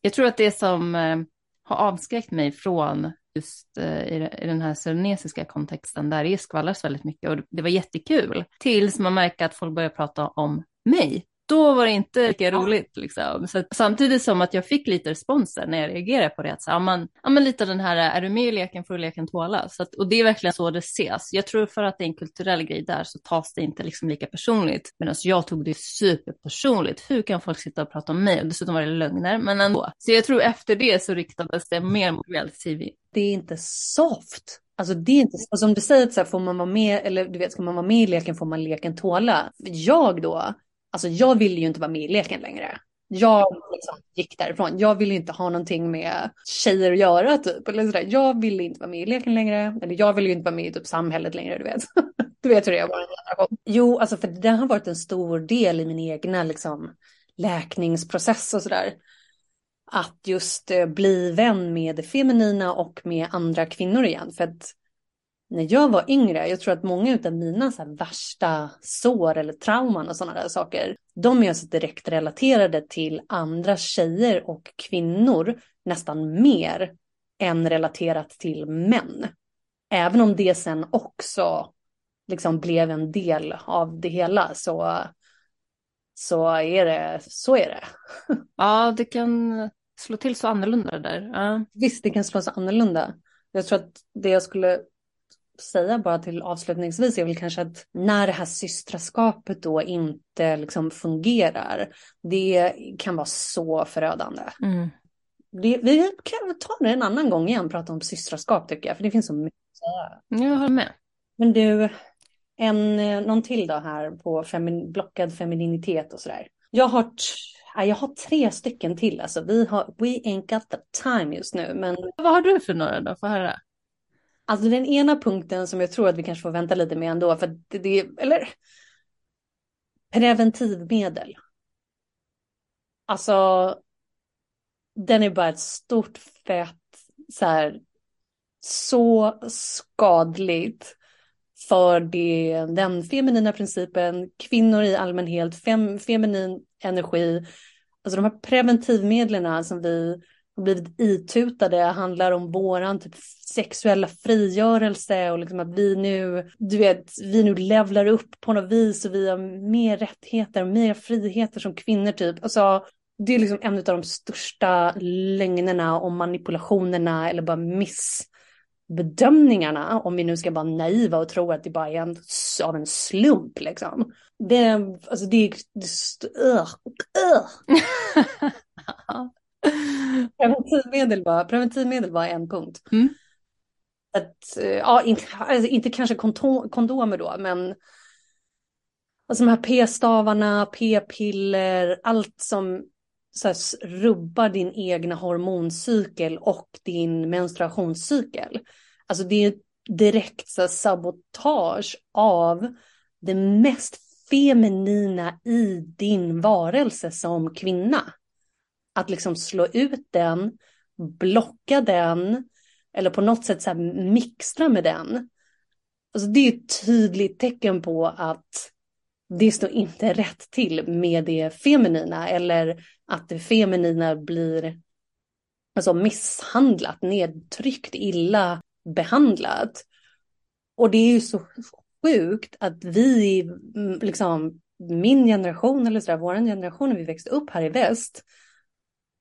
jag tror att det som eh, har avskräckt mig från just eh, i, den här serenesiska kontexten där det skvallras väldigt mycket och det var jättekul. Tills man märker att folk börjar prata om mig då var det inte lika roligt. Liksom. Så samtidigt som att jag fick lite responser när jag reagerade på det. Så, ja, man, ja, men lite den här, är du med i leken får du leken tåla. Så att, och det är verkligen så det ses. Jag tror för att det är en kulturell grej där så tas det inte liksom lika personligt. Men alltså, jag tog det superpersonligt. Hur kan folk sitta och prata om mig? Och dessutom var det lögner, men ändå. Så jag tror efter det så riktades det mer mot reality TV. Det är inte soft. Alltså det är inte, alltså om du säger att så här, får man vara med, eller du vet, ska man vara med i leken får man leken tåla. Jag då, Alltså jag ville ju inte vara med i leken längre. Jag liksom gick därifrån. Jag ville inte ha någonting med tjejer att göra typ. Eller sådär. Jag ville inte vara med i leken längre. Eller jag ville ju inte vara med i typ samhället längre, du vet. du vet hur det är vår generation. Jo, alltså för det har varit en stor del i min egna liksom, läkningsprocess och sådär. Att just eh, bli vän med det feminina och med andra kvinnor igen. För att när jag var yngre, jag tror att många av mina så värsta sår eller trauman och sådana där saker, de är alltså direkt relaterade till andra tjejer och kvinnor nästan mer än relaterat till män. Även om det sen också liksom blev en del av det hela så, så är det så. Är det. Ja, det kan slå till så annorlunda där. Ja. Visst, det kan slå så annorlunda. Jag tror att det jag skulle säga bara till avslutningsvis är väl kanske att när det här systraskapet då inte liksom fungerar, det kan vara så förödande. Mm. Det, vi kan ta det en annan gång igen, prata om systraskap tycker jag, för det finns så mycket att säga. Jag håller med. Men du, en, någon till då här på femin, blockad femininitet och sådär. Jag har, jag har tre stycken till, alltså vi har, we ain't got the time just nu, men. Vad har du för några då, få höra. Alltså den ena punkten som jag tror att vi kanske får vänta lite med ändå, för det, det eller preventivmedel. Alltså, den är bara ett stort fett, så här, så skadligt för det, den feminina principen, kvinnor i allmänhet, fem, feminin energi, alltså de här preventivmedlen som vi har blivit itutade handlar om våran typ sexuella frigörelse och liksom att vi nu, du vet, vi nu levlar upp på något vis och vi har mer rättigheter och mer friheter som kvinnor typ. Alltså, det är liksom en av de största lögnerna och manipulationerna eller bara missbedömningarna om vi nu ska vara naiva och tro att det bara är en, av en slump liksom. Det, alltså det, det, det uh, uh. preventivmedel, var, preventivmedel var en punkt. Mm. Att, eh, ja, inte, alltså inte kanske kondomer då, men alltså de här p-stavarna, p-piller, allt som så här, rubbar din egna hormoncykel och din menstruationscykel. Alltså det är direkt så här, sabotage av det mest feminina i din varelse som kvinna att liksom slå ut den, blocka den eller på något sätt så här mixtra med den. Alltså det är ett tydligt tecken på att det står inte rätt till med det feminina eller att det feminina blir alltså misshandlat, nedtryckt, illa behandlat. Och det är ju så sjukt att vi, mm, liksom min generation eller sådär, vår generation när vi växte upp här i väst,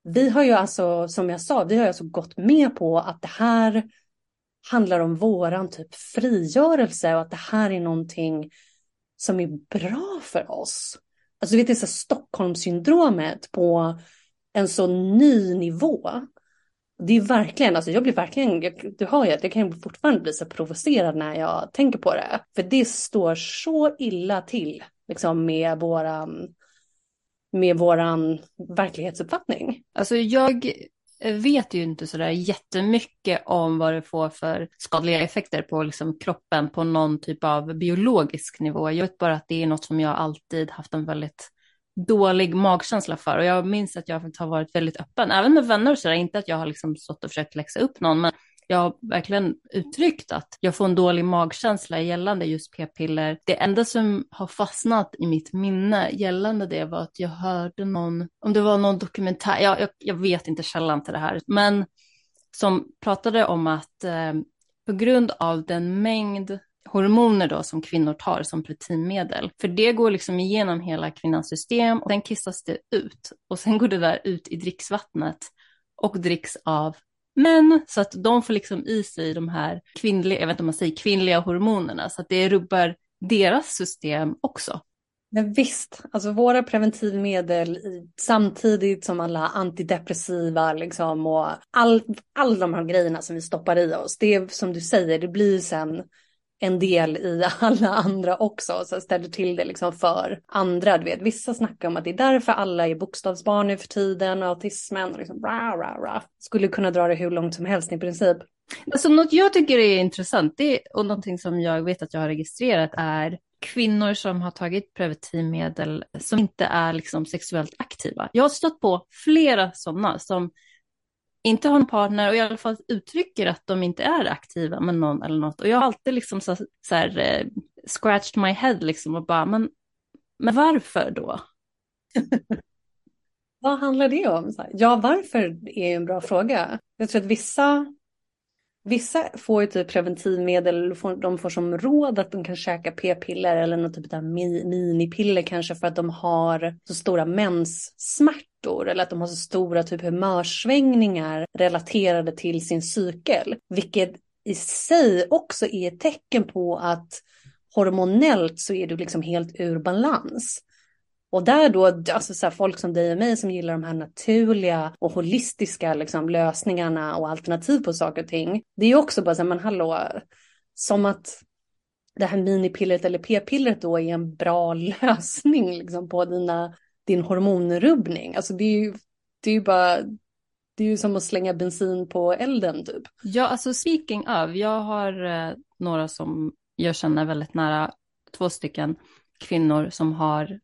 vi har ju alltså, som jag sa, vi har alltså gått med på att det här handlar om våran typ frigörelse och att det här är någonting som är bra för oss. Alltså vet du, så Stockholmssyndromet på en så ny nivå. Det är verkligen, alltså jag blir verkligen, du hör ju att jag kan fortfarande bli så provocerad när jag tänker på det. För det står så illa till liksom med våran, med våran verklighetsuppfattning. Alltså jag vet ju inte sådär jättemycket om vad det får för skadliga effekter på liksom kroppen på någon typ av biologisk nivå. Jag vet bara att det är något som jag alltid haft en väldigt dålig magkänsla för. Och jag minns att jag har varit väldigt öppen, även med vänner och sådär. Inte att jag har liksom stått och försökt läxa upp någon, men jag har verkligen uttryckt att jag får en dålig magkänsla gällande just p-piller. Det enda som har fastnat i mitt minne gällande det var att jag hörde någon, om det var någon dokumentär, jag, jag, jag vet inte källan till det här, men som pratade om att eh, på grund av den mängd hormoner då som kvinnor tar som proteinmedel. För det går liksom igenom hela kvinnans system och sen kissas det ut och sen går det där ut i dricksvattnet och dricks av men så att de får liksom i sig de här kvinnliga, jag vet inte om man säger kvinnliga hormonerna så att det rubbar deras system också. Men visst, alltså våra preventivmedel samtidigt som alla antidepressiva liksom och all, all de här grejerna som vi stoppar i oss. Det är som du säger, det blir sen en del i alla andra också, så ställer till det liksom för andra. Du vet, vissa snackar om att det är därför alla är bokstavsbarn nu för tiden och autismen och liksom rah, rah, rah. Skulle kunna dra det hur långt som helst i princip. Alltså något jag tycker är intressant det, och någonting som jag vet att jag har registrerat är kvinnor som har tagit preventivmedel som inte är liksom sexuellt aktiva. Jag har stött på flera sådana som inte har en partner och i alla fall uttrycker att de inte är aktiva med någon eller något. Och jag har alltid liksom så, så här, eh, scratched my head liksom och bara, men, men varför då? Vad handlar det om? Ja, varför är en bra fråga. Jag tror att vissa, vissa får ju typ preventivmedel, de får som råd att de kan käka p-piller eller något typ av minipiller kanske för att de har så stora menssmärtor eller att de har så stora typ humörsvängningar relaterade till sin cykel. Vilket i sig också är ett tecken på att hormonellt så är du liksom helt ur balans. Och där då, alltså så folk som dig och mig som gillar de här naturliga och holistiska liksom, lösningarna och alternativ på saker och ting. Det är också bara så här, men hallå, som att det här minipillret eller p-pillret då är en bra lösning liksom, på dina din hormonrubbning. Alltså det är ju, det är ju bara, det är ju som att slänga bensin på elden typ. Ja, alltså speaking of, jag har eh, några som jag känner väldigt nära, två stycken kvinnor som har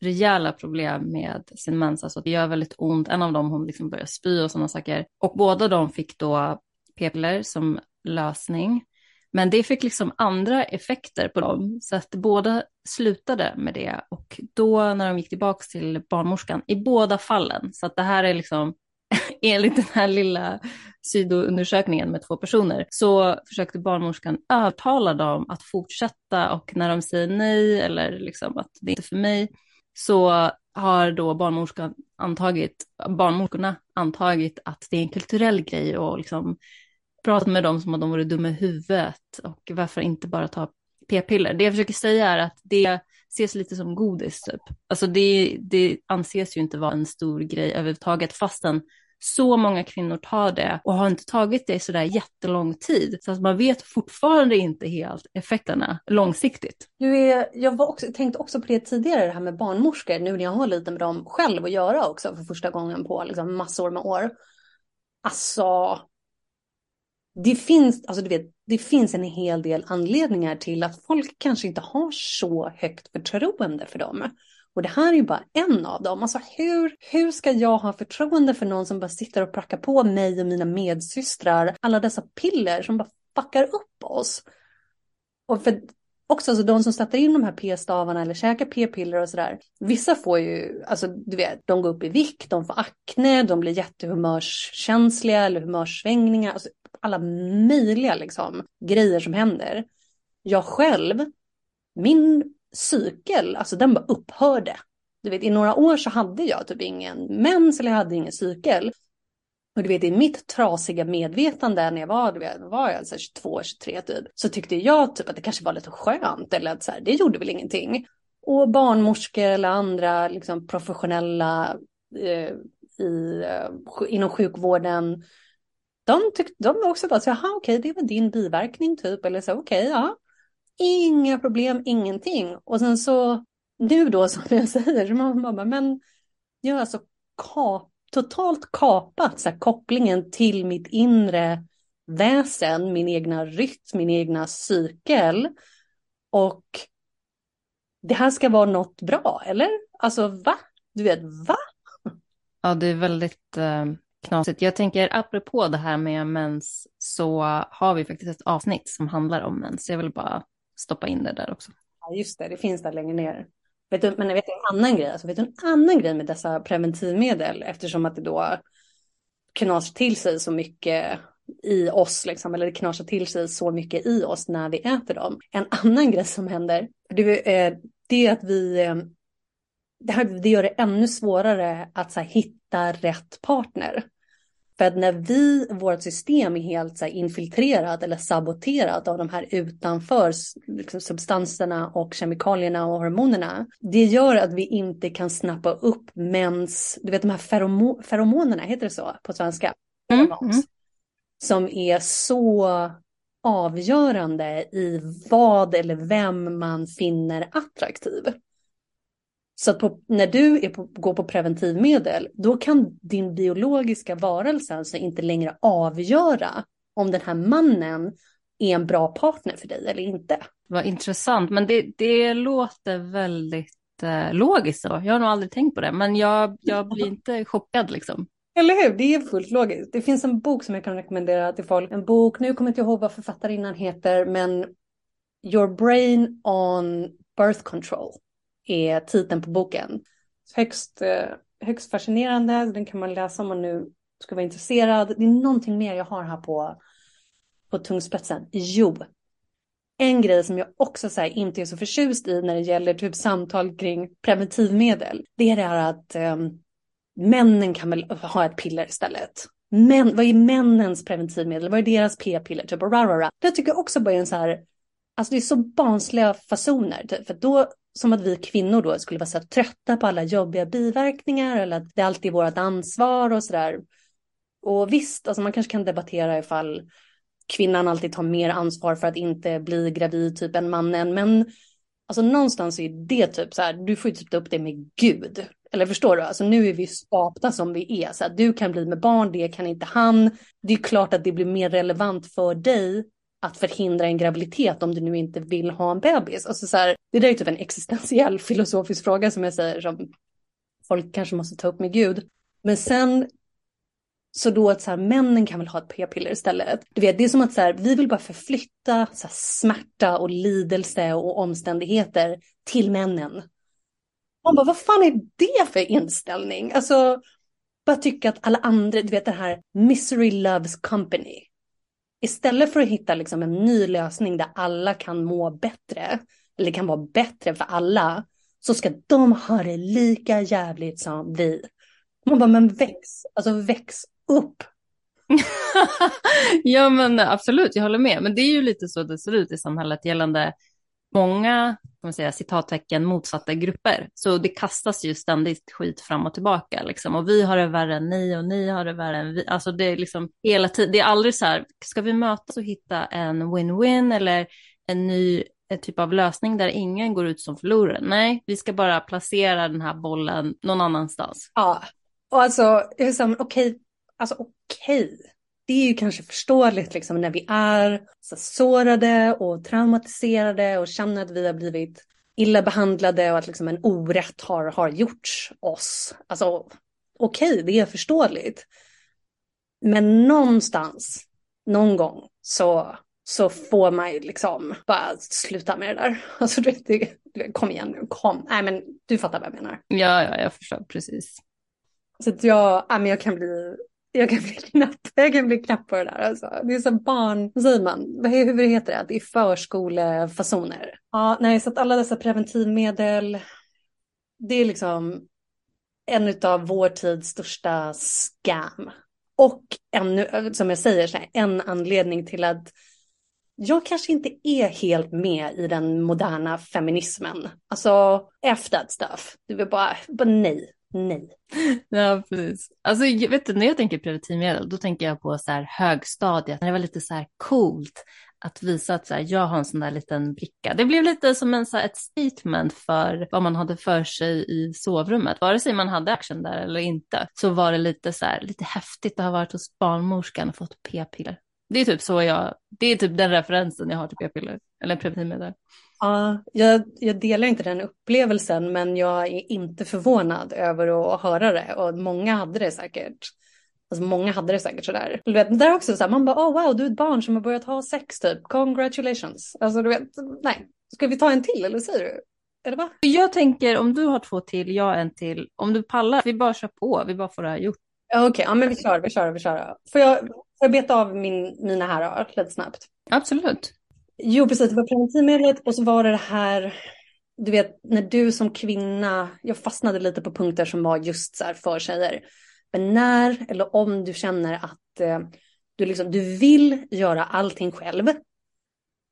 rejäla problem med sin mens, alltså det gör väldigt ont. En av dem hon liksom börjar spy och sådana saker. Och båda de fick då p-piller som lösning. Men det fick liksom andra effekter på dem, så att båda slutade med det. Och då när de gick tillbaka till barnmorskan, i båda fallen, så att det här är liksom enligt den här lilla sidoundersökningen med två personer, så försökte barnmorskan övertala dem att fortsätta och när de säger nej eller liksom att det är inte för mig, så har då barnmorskan antagit, barnmorskorna antagit att det är en kulturell grej och liksom pratat med dem som att de vore dumma i huvudet och varför inte bara ta p-piller. Det jag försöker säga är att det ses lite som godis typ. Alltså det, det anses ju inte vara en stor grej överhuvudtaget fastän så många kvinnor tar det och har inte tagit det i sådär jättelång tid. Så att man vet fortfarande inte helt effekterna långsiktigt. Du är, jag var också, tänkte också på det tidigare, det här med barnmorskor, nu när jag har lite med dem själv att göra också för första gången på liksom massor med år. Alltså, det finns, alltså du vet, det finns en hel del anledningar till att folk kanske inte har så högt förtroende för dem. Och det här är ju bara en av dem. Alltså hur, hur ska jag ha förtroende för någon som bara sitter och prackar på mig och mina medsystrar alla dessa piller som bara fuckar upp oss? Och för också alltså de som sätter in de här p-stavarna eller käkar p-piller och sådär. Vissa får ju, alltså du vet, de går upp i vikt, de får akne, de blir jättehumörskänsliga eller humörsvängningar. Alltså, alla möjliga liksom, grejer som händer. Jag själv, min cykel, alltså den bara upphörde. Du vet, i några år så hade jag typ ingen mens eller jag hade ingen cykel. Och du vet, i mitt trasiga medvetande när jag var, du vet, var jag alltså 22, 23 typ, så tyckte jag typ att det kanske var lite skönt eller att så här, det gjorde väl ingenting. Och barnmorskor eller andra liksom, professionella eh, i, eh, inom sjukvården, de, tyckte, de var också bara så jaha okej, det var din biverkning typ, eller så okej, ja. Inga problem, ingenting. Och sen så, nu då som jag säger, så man bara, men jag har alltså kap, totalt kapat så här, kopplingen till mitt inre väsen, min egna rytm, min egna cykel. Och det här ska vara något bra, eller? Alltså va? Du vet, va? Ja, det är väldigt eh, knasigt. Jag tänker, apropå det här med mens, så har vi faktiskt ett avsnitt som handlar om mens. Jag vill bara stoppa in det där också. Ja, just det, det finns där längre ner. Vet du, men jag vet en annan grej, alltså, vet du en annan grej med dessa preventivmedel, eftersom att det då knasar till sig så mycket i oss, liksom, eller det knasar till sig så mycket i oss när vi äter dem. En annan grej som händer, det eh, är, det är att vi, eh, det, här, det gör det ännu svårare att så här, hitta rätt partner. För att när vi, vårt system är helt så infiltrerat eller saboterat av de här utanför liksom, substanserna och kemikalierna och hormonerna. Det gör att vi inte kan snappa upp mäns, du vet de här feromo, feromonerna, heter det så på svenska? Mm, mm. Som är så avgörande i vad eller vem man finner attraktiv. Så på, när du på, går på preventivmedel, då kan din biologiska varelse alltså inte längre avgöra om den här mannen är en bra partner för dig eller inte. Vad intressant, men det, det låter väldigt eh, logiskt så. Jag har nog aldrig tänkt på det, men jag, jag blir inte chockad liksom. Eller hur? Det är fullt logiskt. Det finns en bok som jag kan rekommendera till folk. En bok, nu kommer jag inte ihåg vad författarinnan heter, men Your Brain on Birth Control är titeln på boken. Högst, eh, högst fascinerande, den kan man läsa om man nu ska vara intresserad. Det är någonting mer jag har här på, på tungspetsen. Jo, en grej som jag också så inte är så förtjust i när det gäller typ samtal kring preventivmedel, det är det här att eh, männen kan väl ha ett piller istället. Men, vad är männens preventivmedel? Vad är deras p-piller? Typ, rah, Det tycker jag också bara är en så här, alltså det är så barnsliga fasoner. Typ, för då som att vi kvinnor då skulle vara så trötta på alla jobbiga biverkningar eller att det alltid är vårt ansvar och sådär. Och visst, alltså man kanske kan debattera ifall kvinnan alltid tar mer ansvar för att inte bli gravid typ än mannen. Men alltså någonstans är det typ så här, du får ju typ ta upp det med Gud. Eller förstår du? Alltså nu är vi skapta som vi är. Så här, du kan bli med barn, det kan inte han. Det är klart att det blir mer relevant för dig att förhindra en graviditet om du nu inte vill ha en bebis. Alltså så här, det där är typ en existentiell filosofisk fråga som jag säger som folk kanske måste ta upp med Gud. Men sen så då att så här, männen kan väl ha ett p-piller istället. Du vet, det är som att så här, vi vill bara förflytta så här, smärta och lidelse och omständigheter till männen. Man bara, vad fan är det för inställning? Alltså, bara tycka att alla andra, du vet den här misery loves company. Istället för att hitta liksom en ny lösning där alla kan må bättre, eller kan vara bättre för alla, så ska de ha det lika jävligt som vi. Man bara, men väx, alltså väx upp. ja men absolut, jag håller med. Men det är ju lite så det ser ut i samhället gällande många man säga, citattecken motsatta grupper. Så det kastas ju ständigt skit fram och tillbaka. Liksom. Och vi har det värre än ni och ni har det värre än vi. Alltså det är liksom hela tiden, det är aldrig så här, ska vi mötas och hitta en win-win eller en ny en typ av lösning där ingen går ut som förlorare. Nej, vi ska bara placera den här bollen någon annanstans. Ja, och alltså, okej, okay, alltså okej. Okay det är ju kanske förståeligt liksom när vi är så sårade och traumatiserade och känner att vi har blivit illa behandlade och att liksom en orätt har, har gjorts oss. Alltså okej, okay, det är förståeligt. Men någonstans, någon gång så, så får man ju liksom bara sluta med det där. Alltså du, du, kom igen nu, kom. Nej men du fattar vad jag menar. Ja, ja, jag förstår precis. Så att jag, ja, men jag kan bli jag kan bli knapp, jag kan bli knapp på det där. Alltså. Det är så barn, vad säger man, hur heter det, det är förskolefasoner. Ja, nej, så att alla dessa preventivmedel, det är liksom en av vår tids största scam. Och ännu, som jag säger, så här, en anledning till att jag kanske inte är helt med i den moderna feminismen. Alltså, F that stuff. Det vill bara, bara nej nej. Ja, precis. Alltså, vet du, när jag tänker preventivmedel, då tänker jag på så här högstadiet, när det var lite så här coolt att visa att så här, jag har en sån där liten bricka. Det blev lite som en, så här, ett statement för vad man hade för sig i sovrummet. Vare sig man hade action där eller inte, så var det lite så här, lite häftigt att ha varit hos barnmorskan och fått p-piller. Det är typ så jag, det är typ den referensen jag har till p-piller, eller preventivmedel. Ja, jag, jag delar inte den upplevelsen men jag är inte förvånad över att höra det och många hade det säkert. Alltså många hade det säkert sådär. Du vet, där också så här, man bara, oh wow, du är ett barn som har börjat ha sex typ, congratulations. Alltså du vet, nej, ska vi ta en till eller säger du? Eller va? Jag tänker om du har två till, jag en till, om du pallar, vi bara kör på, vi bara får det här gjort. Okej, okay, ja men vi kör, vi kör, vi kör. Får jag, jag beta av min, mina här lite snabbt? Absolut. Jo, precis. Det var preventivmedlet och så var det det här, du vet, när du som kvinna, jag fastnade lite på punkter som var just så här för tjejer. Men när eller om du känner att eh, du, liksom, du vill göra allting själv,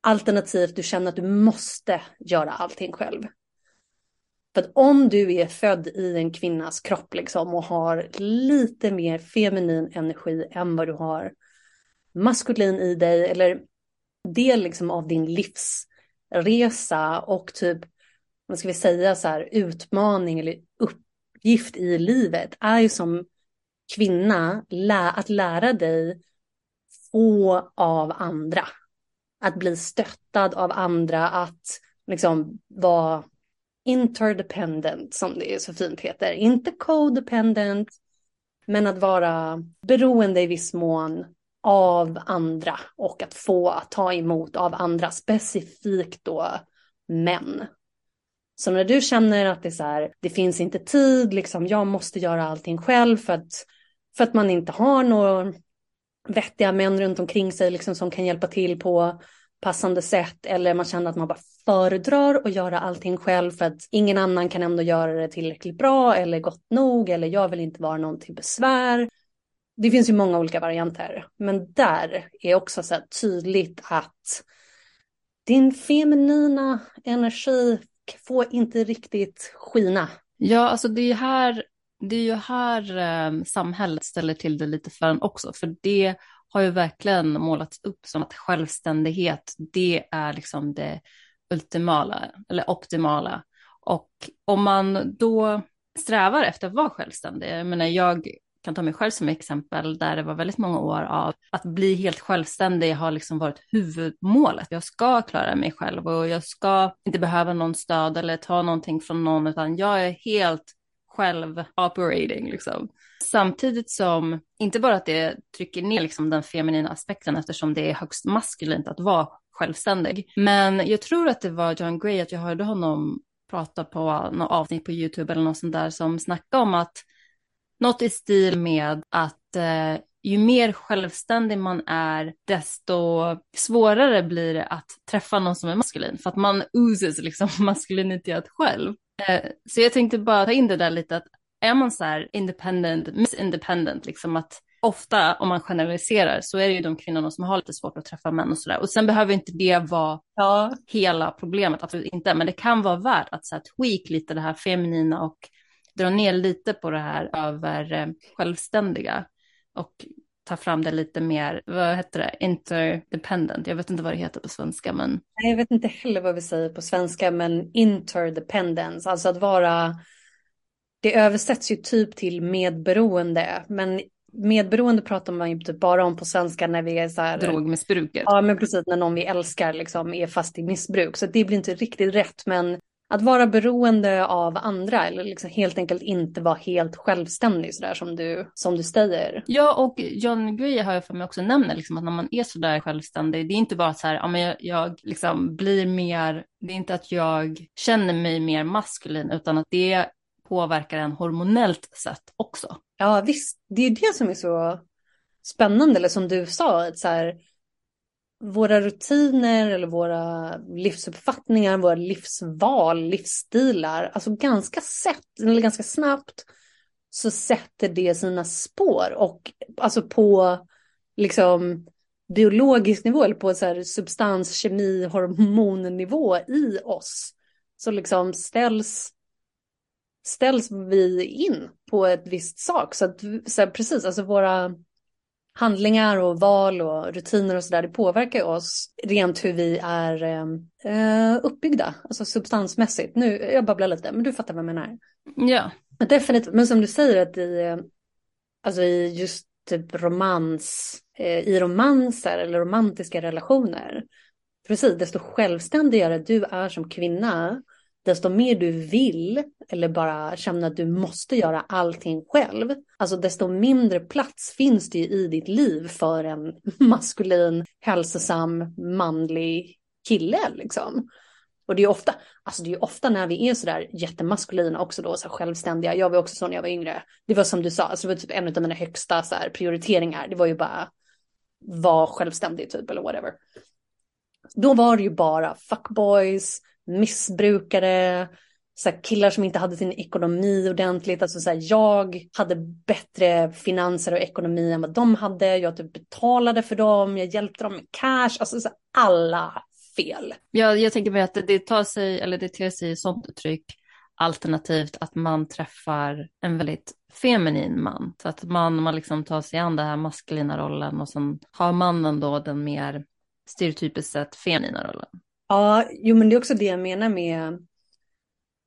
alternativt du känner att du måste göra allting själv. För att om du är född i en kvinnas kropp liksom och har lite mer feminin energi än vad du har maskulin i dig eller del liksom av din livsresa och typ, vad ska vi säga så här, utmaning eller uppgift i livet är ju som kvinna lä att lära dig få av andra. Att bli stöttad av andra, att liksom vara interdependent som det så fint heter. Inte codependent, men att vara beroende i viss mån av andra och att få ta emot av andra, specifikt då män. Så när du känner att det är så här, det finns inte tid, liksom jag måste göra allting själv för att, för att man inte har några vettiga män runt omkring sig liksom som kan hjälpa till på passande sätt eller man känner att man bara föredrar att göra allting själv för att ingen annan kan ändå göra det tillräckligt bra eller gott nog eller jag vill inte vara någon till besvär det finns ju många olika varianter, men där är också så tydligt att din feminina energi får inte riktigt skina. Ja, alltså det är här, det är ju här eh, samhället ställer till det lite för en också, för det har ju verkligen målats upp som att självständighet, det är liksom det ultimala eller optimala. Och om man då strävar efter att vara självständig, jag menar jag kan ta mig själv som exempel, där det var väldigt många år av att bli helt självständig har liksom varit huvudmålet. Jag ska klara mig själv och jag ska inte behöva någon stöd eller ta någonting från någon, utan jag är helt själv operating liksom. Samtidigt som, inte bara att det trycker ner liksom den feminina aspekten eftersom det är högst maskulint att vara självständig. Men jag tror att det var John Gray, att jag hörde honom prata på något avsnitt på YouTube eller något sånt där som snackade om att något i stil med att eh, ju mer självständig man är, desto svårare blir det att träffa någon som är maskulin, för att man oozes liksom maskulinitet själv. Eh, så jag tänkte bara ta in det där lite, att är man så här independent, miss independent, liksom att ofta om man generaliserar så är det ju de kvinnorna som har lite svårt att träffa män och sådär. Och sen behöver inte det vara ja. hela problemet, absolut inte, men det kan vara värt att så här, tweak lite det här feminina och dra ner lite på det här över eh, självständiga och ta fram det lite mer, vad heter det, interdependent, jag vet inte vad det heter på svenska men. Nej, jag vet inte heller vad vi säger på svenska men interdependence, alltså att vara, det översätts ju typ till medberoende men medberoende pratar man ju typ bara om på svenska när vi är så här. Drogmissbruket. Ja, men precis när någon vi älskar liksom är fast i missbruk. Så det blir inte riktigt rätt, men att vara beroende av andra eller liksom helt enkelt inte vara helt självständig sådär som du, som du säger. Ja, och John Gray har jag för mig också nämner liksom att när man är sådär självständig, det är inte bara så här, ja men jag, jag liksom blir mer, det är inte att jag känner mig mer maskulin, utan att det påverkar en hormonellt sett också. Ja, visst, det är det som är så spännande, eller som du sa, att så här, våra rutiner eller våra livsuppfattningar, våra livsval, livsstilar, alltså ganska sett, eller ganska snabbt så sätter det sina spår och alltså på liksom biologisk nivå eller på så här substans, kemi, hormonnivå i oss så liksom ställs ställs vi in på ett visst sak. Så, att, så här, precis, alltså våra handlingar och val och rutiner och sådär, det påverkar oss rent hur vi är eh, uppbyggda, alltså substansmässigt. Nu, jag babblar lite, men du fattar vad jag menar. Ja. Definitivt, men som du säger att i, alltså i just typ romans, eh, i romanser eller romantiska relationer, precis, desto självständigare du är som kvinna, desto mer du vill eller bara känner att du måste göra allting själv, alltså desto mindre plats finns det ju i ditt liv för en maskulin, hälsosam, manlig kille liksom. Och det är ofta, alltså det är ofta när vi är sådär jättemaskulina också då, så självständiga. Jag var också så när jag var yngre. Det var som du sa, alltså det var typ en av mina högsta så här, prioriteringar. Det var ju bara vara självständig typ eller whatever. Då var det ju bara fuckboys, missbrukare, så här, killar som inte hade sin ekonomi ordentligt. Alltså så här, jag hade bättre finanser och ekonomi än vad de hade. Jag typ betalade för dem, jag hjälpte dem med cash. Alltså så här, alla fel. Ja, jag tänker mig att det, tar sig, eller det ter sig i sånt uttryck alternativt att man träffar en väldigt feminin man. Så att man, man liksom tar sig an den här maskulina rollen och sen har mannen då den mer stereotypiskt sett feminina rollen. Ja, jo men det är också det jag menar med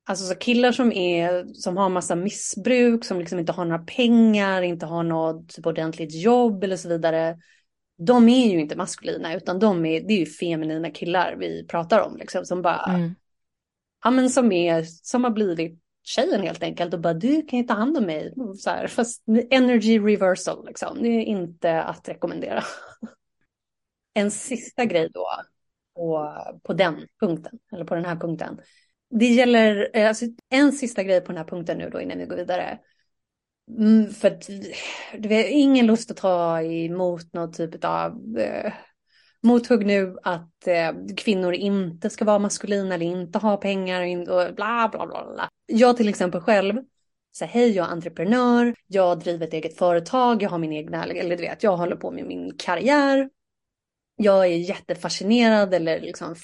Alltså så killar som, är, som har massa missbruk, som liksom inte har några pengar, inte har något typ ordentligt jobb eller så vidare. De är ju inte maskulina utan de är, det är ju feminina killar vi pratar om. Liksom, som bara, mm. ja men som, är, som har blivit tjejen helt enkelt och bara du kan ju ta hand om mig. Så här, fast energy reversal liksom, det är inte att rekommendera. en sista grej då på, på den punkten, eller på den här punkten. Det gäller, eh, alltså, en sista grej på den här punkten nu då innan vi går vidare. Mm, för att du vet, ingen lust att ta emot något typ av eh, mothugg nu att eh, kvinnor inte ska vara maskulina eller inte ha pengar och bla bla bla. bla. Jag till exempel själv, så hej jag är entreprenör, jag driver ett eget företag, jag har min egna, eller du vet, jag håller på med min karriär jag är jättefascinerad eller liksom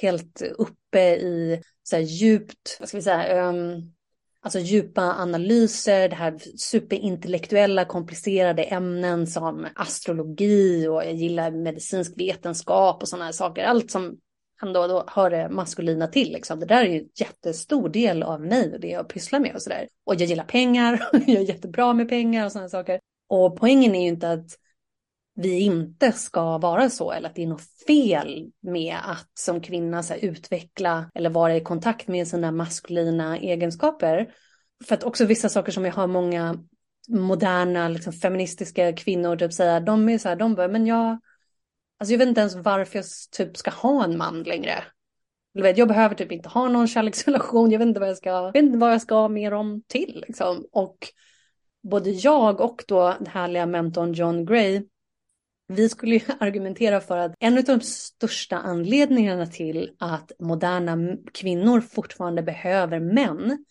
helt uppe i så här djupt, vad ska vi säga, um, alltså djupa analyser, det här superintellektuella komplicerade ämnen som astrologi och jag gillar medicinsk vetenskap och sådana här saker. Allt som ändå då hör det maskulina till. Liksom. Det där är ju en jättestor del av mig och det jag pysslar med och sådär. Och jag gillar pengar, jag är jättebra med pengar och sådana saker. Och poängen är ju inte att vi inte ska vara så eller att det är något fel med att som kvinna så här, utveckla eller vara i kontakt med sina maskulina egenskaper. För att också vissa saker som jag har många moderna liksom, feministiska kvinnor typ säga, de är så här, de bara, men jag, alltså jag vet inte ens varför jag typ ska ha en man längre. Jag behöver typ inte ha någon kärleksrelation, jag vet inte vad jag ska, jag vet inte vad jag ska ha mer om till liksom. Och både jag och då den härliga mentorn John Gray vi skulle ju argumentera för att en av de största anledningarna till att moderna kvinnor fortfarande behöver män,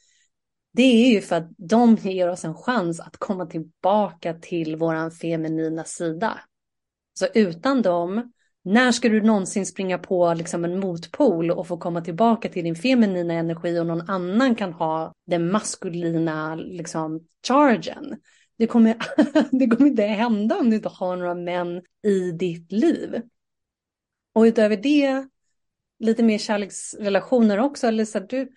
det är ju för att de ger oss en chans att komma tillbaka till våran feminina sida. Så utan dem, när ska du någonsin springa på liksom en motpol och få komma tillbaka till din feminina energi och någon annan kan ha den maskulina liksom, chargen? Det kommer, det kommer inte hända om du inte har några män i ditt liv. Och utöver det, lite mer kärleksrelationer också. Eller så du,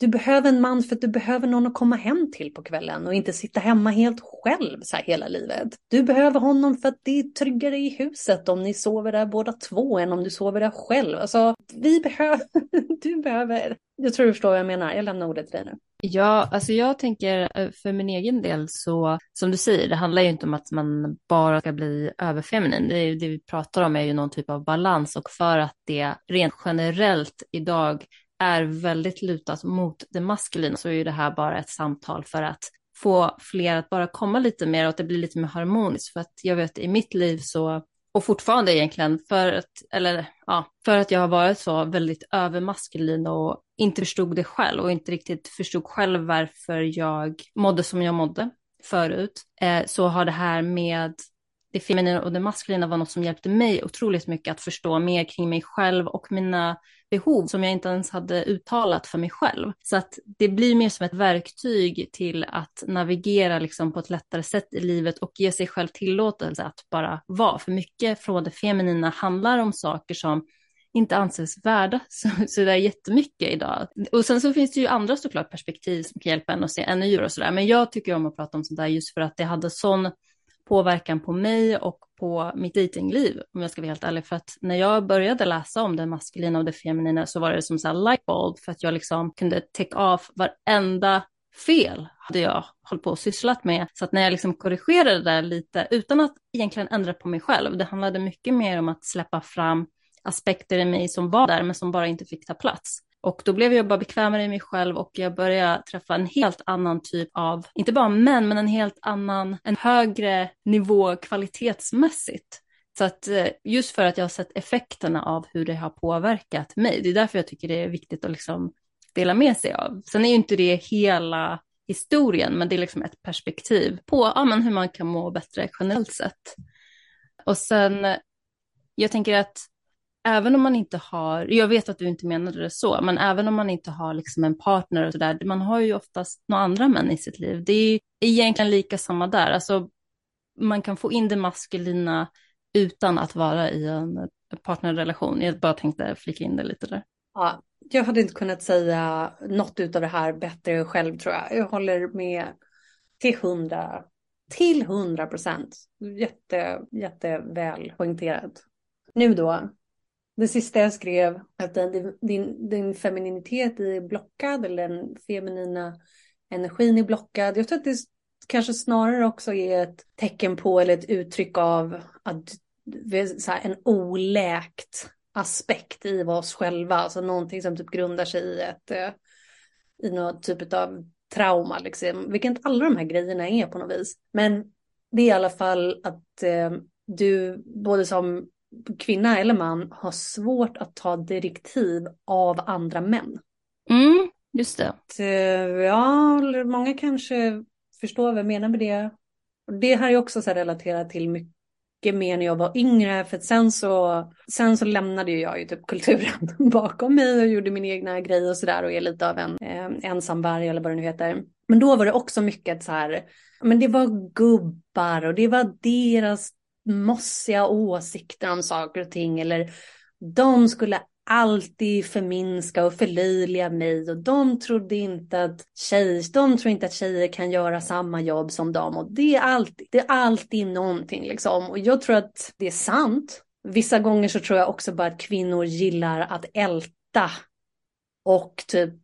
du behöver en man för att du behöver någon att komma hem till på kvällen och inte sitta hemma helt själv så här hela livet. Du behöver honom för att det är tryggare i huset om ni sover där båda två än om du sover där själv. Alltså, vi behöver, du behöver, jag tror du förstår vad jag menar. Jag lämnar ordet till dig nu. Ja, alltså jag tänker eh, för min egen del så, som du säger, det handlar ju inte om att man bara ska bli överfeminin. Det, är, det vi pratar om är ju någon typ av balans och för att det rent generellt idag är väldigt lutat mot det maskulina så är ju det här bara ett samtal för att få fler att bara komma lite mer och att det blir lite mer harmoniskt. För att jag vet i mitt liv så, och fortfarande egentligen, för att, eller, ja, för att jag har varit så väldigt övermaskulin och inte förstod det själv och inte riktigt förstod själv varför jag mådde som jag mådde förut, eh, så har det här med det feminina och det maskulina var något som hjälpte mig otroligt mycket att förstå mer kring mig själv och mina behov som jag inte ens hade uttalat för mig själv. Så att det blir mer som ett verktyg till att navigera liksom på ett lättare sätt i livet och ge sig själv tillåtelse att bara vara. För mycket från det feminina handlar om saker som inte anses värda så, så där jättemycket idag. Och sen så finns det ju andra såklart perspektiv som kan hjälpa en att se ännu djur och sådär. Men jag tycker om att prata om sånt där just för att det hade sån påverkan på mig och på mitt dejtingliv, om jag ska vara helt ärlig. För att när jag började läsa om det maskulina och det feminina så var det som så här lightbulb för att jag liksom kunde täcka av varenda fel hade jag hållit på och sysslat med. Så att när jag liksom korrigerade det där lite utan att egentligen ändra på mig själv, det handlade mycket mer om att släppa fram aspekter i mig som var där men som bara inte fick ta plats. Och då blev jag bara bekvämare i mig själv och jag började träffa en helt annan typ av, inte bara män, men en helt annan, en högre nivå kvalitetsmässigt. Så att eh, just för att jag har sett effekterna av hur det har påverkat mig, det är därför jag tycker det är viktigt att liksom dela med sig av. Sen är ju inte det hela historien, men det är liksom ett perspektiv på ja, men hur man kan må bättre generellt sett. Och sen, jag tänker att även om man inte har, jag vet att du inte menade det så, men även om man inte har liksom en partner och sådär, man har ju oftast några andra män i sitt liv. Det är egentligen lika samma där, alltså man kan få in det maskulina utan att vara i en partnerrelation. Jag bara tänkte flika in det lite där. Ja, jag hade inte kunnat säga något av det här bättre själv tror jag. Jag håller med till hundra, till hundra procent. Jätte, jätteväl poängterat. Nu då, det sista jag skrev, att din, din, din femininitet är blockad eller den feminina energin är blockad. Jag tror att det kanske snarare också är ett tecken på eller ett uttryck av att så här, en oläkt aspekt i oss själva, alltså någonting som typ grundar sig i ett eh, i något typ av trauma, liksom. vilket alla de här grejerna är på något vis. Men det är i alla fall att eh, du, både som kvinna eller man har svårt att ta direktiv av andra män. Mm, just det. Att, eh, ja, många kanske förstår vad jag menar med det. Det här är också så relaterat till mycket mer när jag var yngre för sen så, sen så lämnade jag ju typ kulturen bakom mig och gjorde min egna grej och sådär och är lite av en eh, ensamvarg eller vad det nu heter. Men då var det också mycket så här, men det var gubbar och det var deras mossiga åsikter om saker och ting eller de skulle alltid förminska och förlöjliga mig och de trodde inte att tjejer, de tror inte att tjejer kan göra samma jobb som dem och det är alltid, det är alltid någonting liksom och jag tror att det är sant. Vissa gånger så tror jag också bara att kvinnor gillar att älta och typ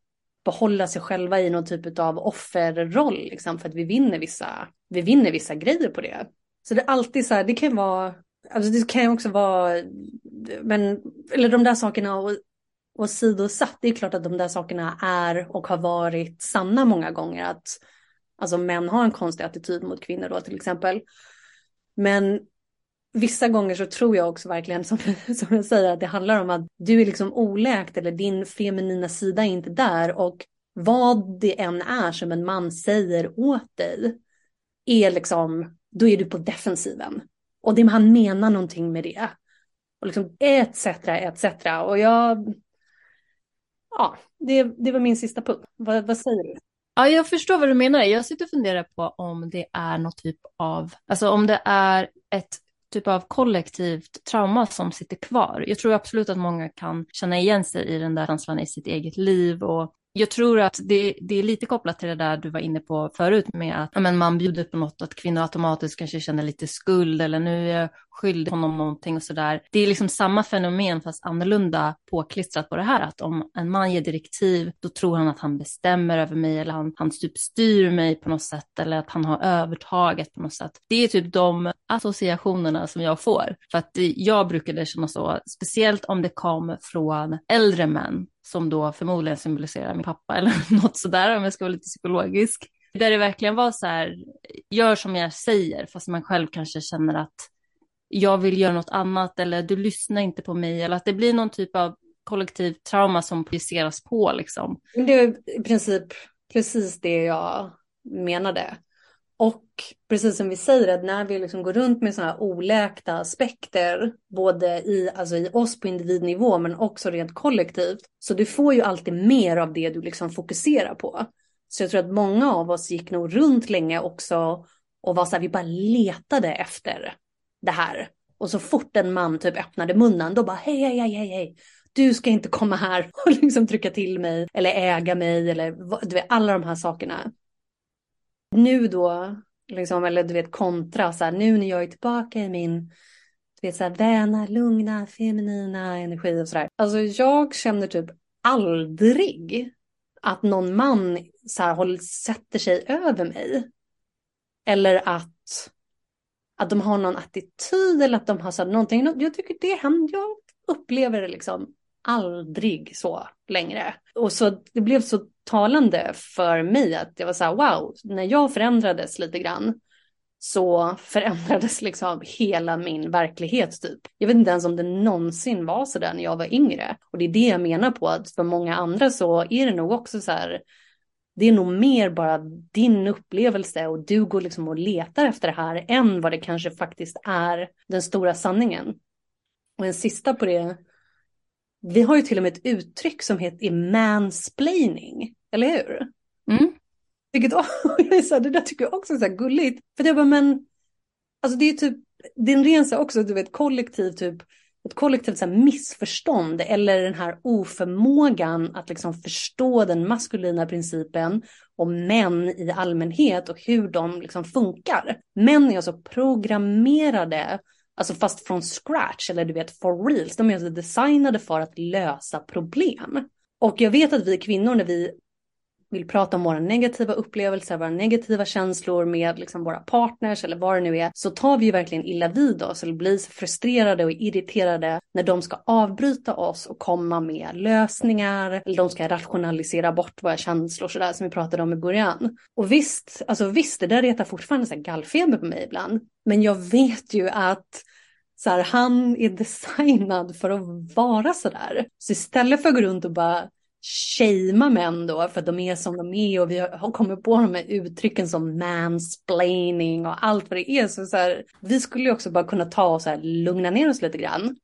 behålla sig själva i någon typ av offerroll liksom för att vi vinner vissa, vi vinner vissa grejer på det. Så det är alltid så här, det kan vara, alltså det kan ju också vara, men, eller de där sakerna och, och sidosatt, det är klart att de där sakerna är och har varit sanna många gånger. Att alltså män har en konstig attityd mot kvinnor då till exempel. Men vissa gånger så tror jag också verkligen som, som jag säger att det handlar om att du är liksom oläkt eller din feminina sida är inte där och vad det än är som en man säger åt dig är liksom då är du på defensiven. Och det, han menar någonting med det. Och liksom etc, etc. Och jag... Ja, det, det var min sista punkt. Vad, vad säger du? Ja, jag förstår vad du menar. Jag sitter och funderar på om det är något typ av, alltså om det är ett typ av kollektivt trauma som sitter kvar. Jag tror absolut att många kan känna igen sig i den där känslan i sitt eget liv och jag tror att det, det, är lite kopplat till det där du var inne på förut med att men man bjuder på något, att kvinnor automatiskt kanske känner lite skuld eller nu är jag skyldig honom någonting och sådär. Det är liksom samma fenomen fast annorlunda påklistrat på det här att om en man ger direktiv då tror han att han bestämmer över mig eller han, han typ styr mig på något sätt eller att han har övertaget på något sätt. Det är typ de associationerna som jag får. För att jag brukade känna så, speciellt om det kom från äldre män som då förmodligen symboliserar min pappa eller något sådär om jag ska vara lite psykologisk. Där det verkligen var så här, gör som jag säger fast man själv kanske känner att jag vill göra något annat eller du lyssnar inte på mig eller att det blir någon typ av kollektiv trauma som projiceras på liksom. Det är i princip precis det jag menade. Och precis som vi säger, att när vi liksom går runt med sådana här oläkta aspekter, både i, alltså i oss på individnivå men också rent kollektivt, så du får ju alltid mer av det du liksom fokuserar på. Så jag tror att många av oss gick nog runt länge också och var så här, vi bara letade efter det här. Och så fort en man typ öppnade munnen, då bara hej, hej, hej, hej, hej. Du ska inte komma här och liksom trycka till mig eller äga mig eller du vet, alla de här sakerna. Nu då, liksom, eller du vet kontra, så här, nu när jag är tillbaka i min du vet, så här, väna, lugna, feminina energi och sådär. Alltså jag känner typ aldrig att någon man så här, håller, sätter sig över mig. Eller att, att de har någon attityd eller att de har så här, någonting. Jag tycker det händer, jag upplever det liksom aldrig så längre. Och så det blev så talande för mig att jag var så här, wow, när jag förändrades lite grann så förändrades liksom hela min verklighet typ. Jag vet inte ens om det någonsin var så där när jag var yngre. Och det är det jag menar på att för många andra så är det nog också så här, det är nog mer bara din upplevelse och du går liksom och letar efter det här än vad det kanske faktiskt är den stora sanningen. Och en sista på det vi har ju till och med ett uttryck som heter mansplaining, eller hur? Mm. Vilket det där tycker jag också är så här gulligt. För jag bara, men, alltså det är typ, det är en ren så också, du vet, kollektiv typ, ett kollektivt så missförstånd eller den här oförmågan att liksom förstå den maskulina principen om män i allmänhet och hur de liksom funkar. Män är alltså programmerade Alltså fast från scratch eller du vet for reals. De är alltså designade för att lösa problem. Och jag vet att vi kvinnor när vi vill prata om våra negativa upplevelser, våra negativa känslor med liksom våra partners eller vad det nu är, så tar vi ju verkligen illa vid oss eller blir så frustrerade och irriterade när de ska avbryta oss och komma med lösningar eller de ska rationalisera bort våra känslor sådär som vi pratade om i början. Och visst, alltså visst, det där retar fortfarande så gallfeber på mig ibland. Men jag vet ju att så här, han är designad för att vara sådär. Så istället för att gå runt och bara shamea män då för att de är som de är och vi har kommit på de här uttrycken som mansplaining och allt vad det är. Så, så här, vi skulle ju också bara kunna ta och så här, lugna ner oss lite grann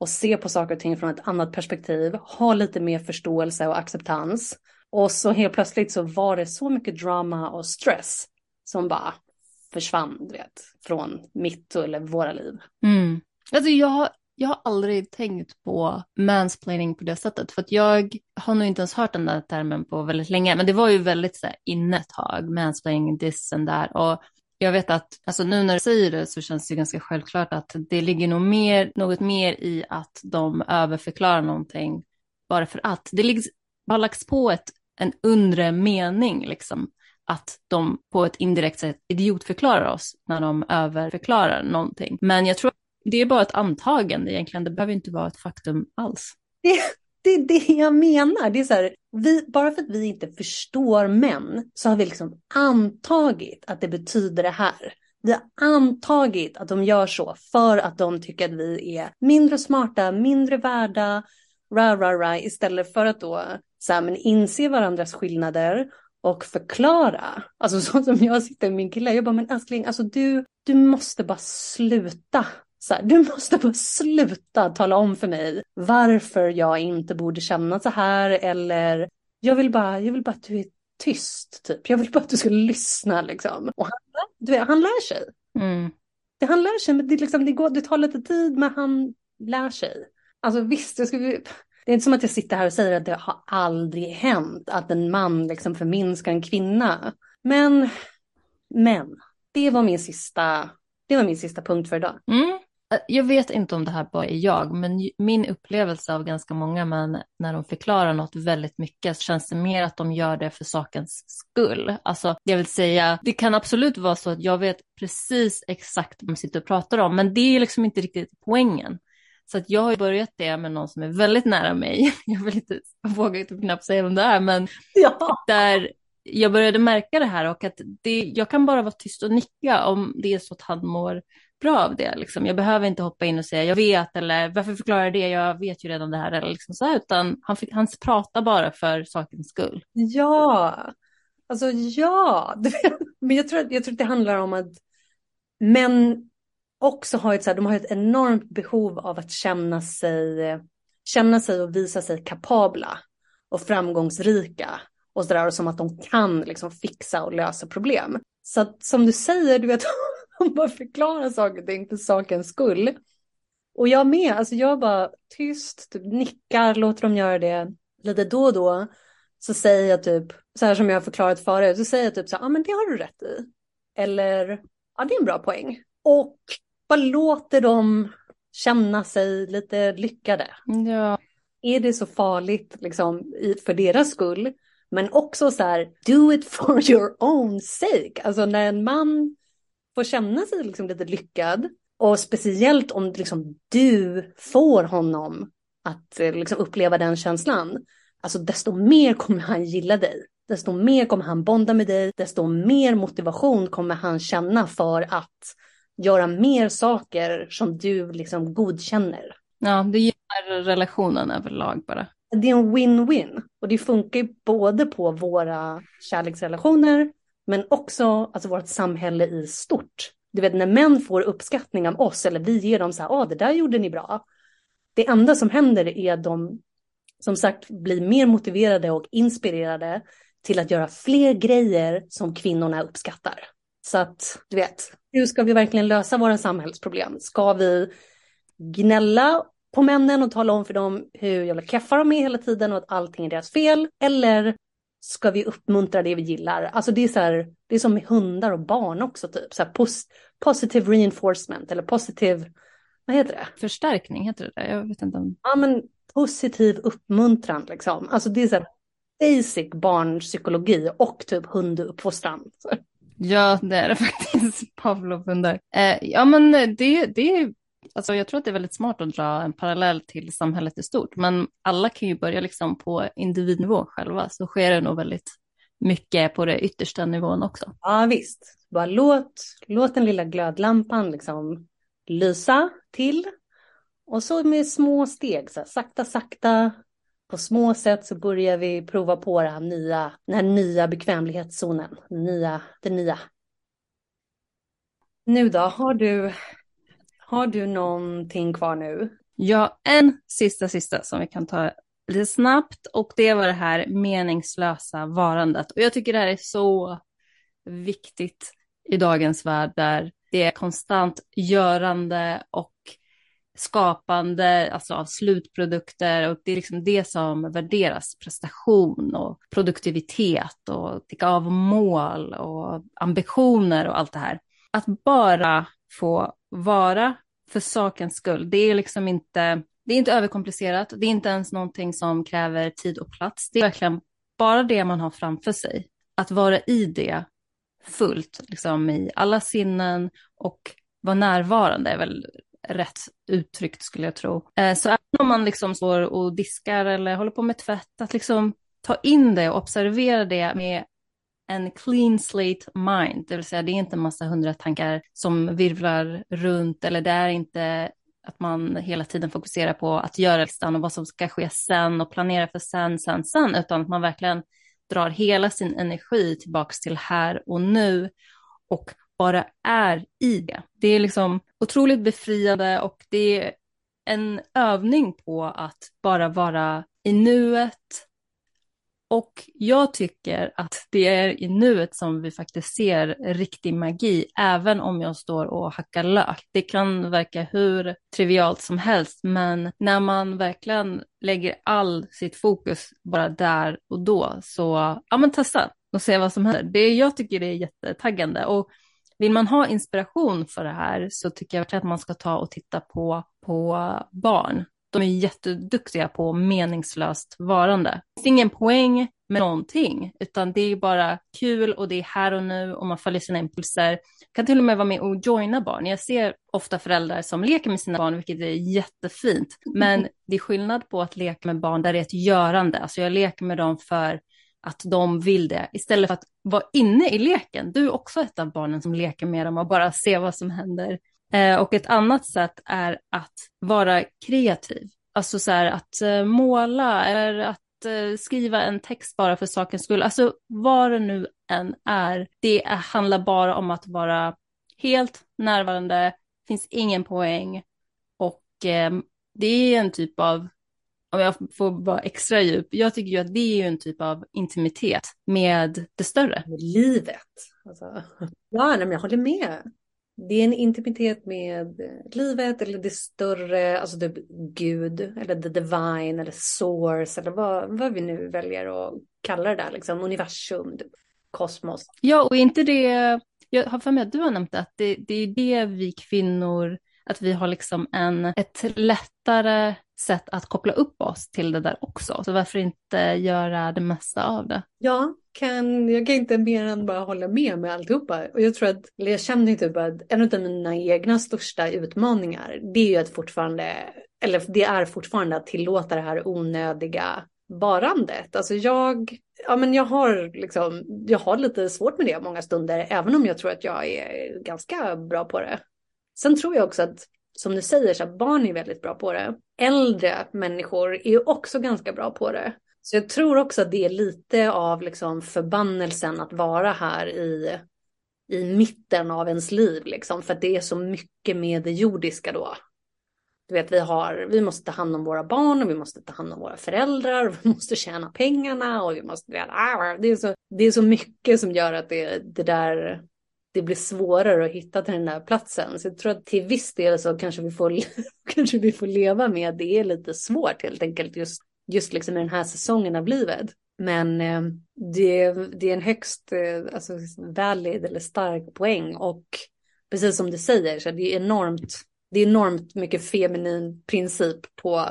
och se på saker och ting från ett annat perspektiv, ha lite mer förståelse och acceptans. Och så helt plötsligt så var det så mycket drama och stress som bara försvann, du vet, från mitt eller våra liv. Mm. Alltså jag, jag har aldrig tänkt på mansplaining på det sättet, för att jag har nog inte ens hört den där termen på väldigt länge, men det var ju väldigt så här, inne ett tag, mansplaining, this and that. Och jag vet att, alltså nu när du säger det så känns det ganska självklart att det ligger nog mer, något mer i att de överförklarar någonting bara för att. Det ligger, har lagts på ett, en undre mening liksom att de på ett indirekt sätt idiotförklarar oss när de överförklarar någonting. Men jag tror det är bara ett antagande egentligen, det behöver inte vara ett faktum alls. Det, det är det jag menar. Det är så här, vi, bara för att vi inte förstår män så har vi liksom antagit att det betyder det här. Vi har antagit att de gör så för att de tycker att vi är mindre smarta, mindre värda, ra, ra, ra, istället för att då så här, men inse varandras skillnader och förklara. Alltså så som jag sitter med min kille, jag bara, men älskling, alltså du, du måste bara sluta. Så här, du måste bara sluta tala om för mig varför jag inte borde känna så här eller jag vill bara, jag vill bara att du är tyst typ. Jag vill bara att du ska lyssna liksom. Och han, du vet, han lär sig. Mm. Det, han lär sig, men det, liksom, det, går, det tar lite tid men han lär sig. Alltså visst, jag skulle, det är inte som att jag sitter här och säger att det har aldrig hänt att en man liksom förminskar en kvinna. Men, men, det var min sista, det var min sista punkt för idag. Mm. Jag vet inte om det här bara är jag, men min upplevelse av ganska många män när de förklarar något väldigt mycket så känns det mer att de gör det för sakens skull. Alltså, jag vill säga, det kan absolut vara så att jag vet precis exakt vad de sitter och pratar om, men det är liksom inte riktigt poängen. Så att jag har börjat det med någon som är väldigt nära mig. Jag vill inte, vågar inte knappt säga vem det är, men ja. där jag började märka det här och att det, jag kan bara vara tyst och nicka om det är så att han mår bra av det. Liksom. Jag behöver inte hoppa in och säga jag vet eller varför förklarar jag det, jag vet ju redan det här eller liksom så här, utan han, fick, han pratar bara för sakens skull. Ja, Alltså ja, men jag tror, jag tror att det handlar om att män också har ett, så här, de har ett enormt behov av att känna sig, känna sig och visa sig kapabla och framgångsrika och sådär och som att de kan liksom fixa och lösa problem. Så att som du säger, du vet, de bara förklarar saker och ting för sakens skull. Och jag med, alltså jag bara tyst, typ nickar, låter dem göra det lite då och då. Så säger jag typ, så här som jag har förklarat förut, så säger jag typ så ja ah, men det har du rätt i. Eller, ja det är en bra poäng. Och bara låter dem känna sig lite lyckade. Ja. Är det så farligt liksom för deras skull? Men också så här, do it for your own sake. Alltså när en man får känna sig liksom lite lyckad och speciellt om liksom du får honom att eh, liksom uppleva den känslan, alltså desto mer kommer han gilla dig. Desto mer kommer han bonda med dig, desto mer motivation kommer han känna för att göra mer saker som du liksom godkänner. Ja, det gynnar relationen överlag bara. Det är en win-win och det funkar både på våra kärleksrelationer men också alltså vårt samhälle i stort. Du vet när män får uppskattning av oss eller vi ger dem så här, ah, det där gjorde ni bra. Det enda som händer är att de som sagt blir mer motiverade och inspirerade till att göra fler grejer som kvinnorna uppskattar. Så att du vet, hur ska vi verkligen lösa våra samhällsproblem? Ska vi gnälla på männen och tala om för dem hur jävla keffa de är hela tiden och att allting är deras fel? Eller ska vi uppmuntra det vi gillar? Alltså det är så här, det är som med hundar och barn också typ. Så här pos positive reinforcement eller positive, vad heter det? Förstärkning heter det där, jag vet inte om... Ja men positiv uppmuntran liksom. Alltså det är så här basic barnpsykologi och typ hunduppfostran. Ja, det är det faktiskt. Pavlov-hundar. Eh, ja, men det, det alltså jag tror att det är väldigt smart att dra en parallell till samhället i stort, men alla kan ju börja liksom på individnivå själva, så sker det nog väldigt mycket på det yttersta nivån också. Ja, visst. Bara låt, låt den lilla glödlampan liksom lysa till och så med små steg, så här, sakta, sakta, på små sätt så börjar vi prova på det här nya, den här nya bekvämlighetszonen, nya, det nya. Nu då, har du, har du någonting kvar nu? Ja, en sista sista som vi kan ta lite snabbt och det var det här meningslösa varandet. Och jag tycker det här är så viktigt i dagens värld där det är konstant görande och skapande alltså av slutprodukter och det är liksom det som värderas, prestation och produktivitet och ticka av mål och ambitioner och allt det här. Att bara få vara för sakens skull, det är liksom inte, det är inte överkomplicerat, det är inte ens någonting som kräver tid och plats, det är verkligen bara det man har framför sig. Att vara i det fullt, liksom i alla sinnen och vara närvarande är väl rätt uttryckt skulle jag tro. Eh, så även om man liksom står och diskar eller håller på med tvätt, att liksom ta in det och observera det med en clean slate mind, det vill säga det är inte en massa hundra tankar som virvlar runt eller det är inte att man hela tiden fokuserar på att göra listan och vad som ska ske sen och planera för sen, sen, sen, utan att man verkligen drar hela sin energi tillbaks till här och nu och bara är i det. Det är liksom otroligt befriande och det är en övning på att bara vara i nuet. Och jag tycker att det är i nuet som vi faktiskt ser riktig magi, även om jag står och hackar lök. Det kan verka hur trivialt som helst, men när man verkligen lägger all sitt fokus bara där och då, så ja men testa och se vad som händer. Det jag tycker det är jättetaggande. Och vill man ha inspiration för det här så tycker jag att man ska ta och titta på, på barn. De är jätteduktiga på meningslöst varande. Det finns ingen poäng med någonting, utan det är bara kul och det är här och nu och man följer sina impulser. Kan till och med vara med och joina barn. Jag ser ofta föräldrar som leker med sina barn, vilket är jättefint. Men det är skillnad på att leka med barn där det är ett görande. Alltså jag leker med dem för att de vill det istället för att vara inne i leken. Du är också ett av barnen som leker med dem och bara ser vad som händer. Eh, och ett annat sätt är att vara kreativ. Alltså så här att eh, måla eller att eh, skriva en text bara för sakens skull. Alltså vad det nu än är. Det handlar bara om att vara helt närvarande, finns ingen poäng och eh, det är en typ av, om jag får vara extra djup, jag tycker ju att det är ju en typ av intimitet med det större. Med livet. Alltså. Ja, nej, men jag håller med. Det är en intimitet med livet eller det större, alltså typ Gud eller the divine eller source eller vad, vad vi nu väljer att kalla det där, liksom universum, typ, kosmos. Ja, och inte det, jag har för mig att du har nämnt att det, det är det vi kvinnor, att vi har liksom en, ett lättare sätt att koppla upp oss till det där också. Så varför inte göra det mesta av det? Ja, kan, jag kan inte mer än bara hålla med med alltihopa. Och jag tror att, eller jag känner ju typ att en av mina egna största utmaningar, det är ju att fortfarande, eller det är fortfarande att tillåta det här onödiga varandet. Alltså jag, ja men jag har liksom, jag har lite svårt med det många stunder, även om jag tror att jag är ganska bra på det. Sen tror jag också att, som du säger, så barn är väldigt bra på det. Äldre människor är ju också ganska bra på det. Så jag tror också att det är lite av liksom förbannelsen att vara här i, i mitten av ens liv, liksom, för att det är så mycket med det jordiska då. Du vet, vi, har, vi måste ta hand om våra barn och vi måste ta hand om våra föräldrar och vi måste tjäna pengarna och vi måste... Ah, det är så, det är så mycket som gör att det, det där det blir svårare att hitta till den där platsen. Så jag tror att till viss del så kanske vi får, kanske vi får leva med att det är lite svårt helt enkelt just, just liksom i den här säsongen av livet. Men eh, det, det är en högst eh, alltså, valid eller stark poäng och precis som du säger så det är enormt, det är enormt mycket feminin princip på,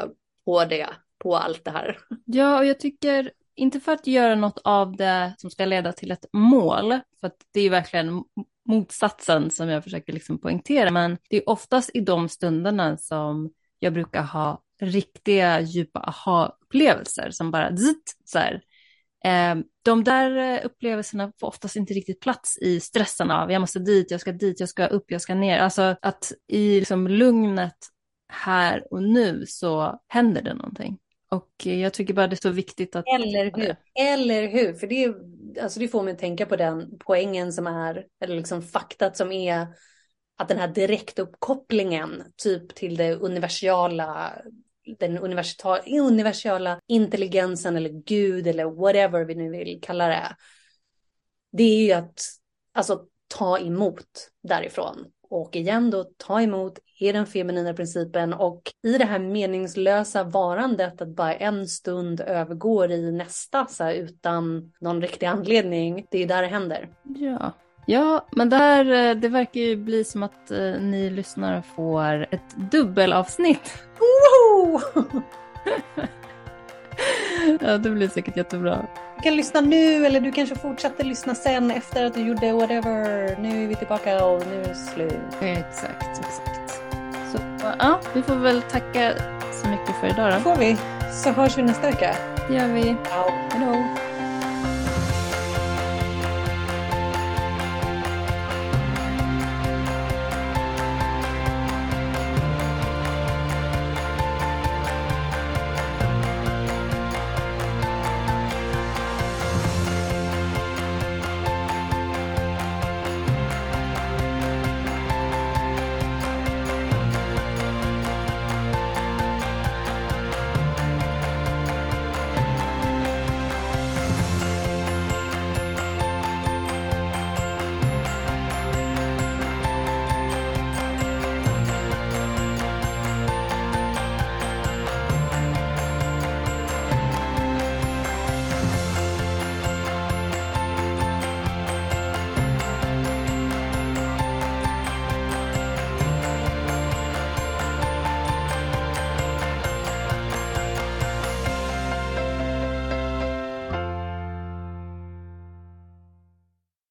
på det, på allt det här. Ja, och jag tycker inte för att göra något av det som ska leda till ett mål, för att det är verkligen motsatsen som jag försöker liksom poängtera, men det är oftast i de stunderna som jag brukar ha riktiga djupa aha-upplevelser som bara zitt, så här. Ehm, de där eh, upplevelserna får oftast inte riktigt plats i stressen av jag måste dit, jag ska dit, jag ska upp, jag ska ner. Alltså att i liksom lugnet här och nu så händer det någonting. Och jag tycker bara det är så viktigt att... Eller hur? Eller hur? För det, alltså det får mig att tänka på den poängen som är, eller liksom faktat som är att den här direktuppkopplingen typ till det universala, den universala intelligensen eller gud eller whatever vi nu vill kalla det. Det är ju att alltså, ta emot därifrån. Och igen då, ta emot är den feminina principen och i det här meningslösa varandet att bara en stund övergår i nästa så här, utan någon riktig anledning. Det är där det händer. Ja. Ja, men det här det verkar ju bli som att eh, ni lyssnare får ett dubbelavsnitt. ja, det blir säkert jättebra. Kan lyssna nu eller du kanske fortsätter lyssna sen efter att du gjorde whatever. Nu är vi tillbaka och nu är det slut. Exakt, exakt. Så ja, vi får väl tacka så mycket för idag då. Får vi. Så hörs vi nästa vecka. Det gör vi. Ja. Hej då.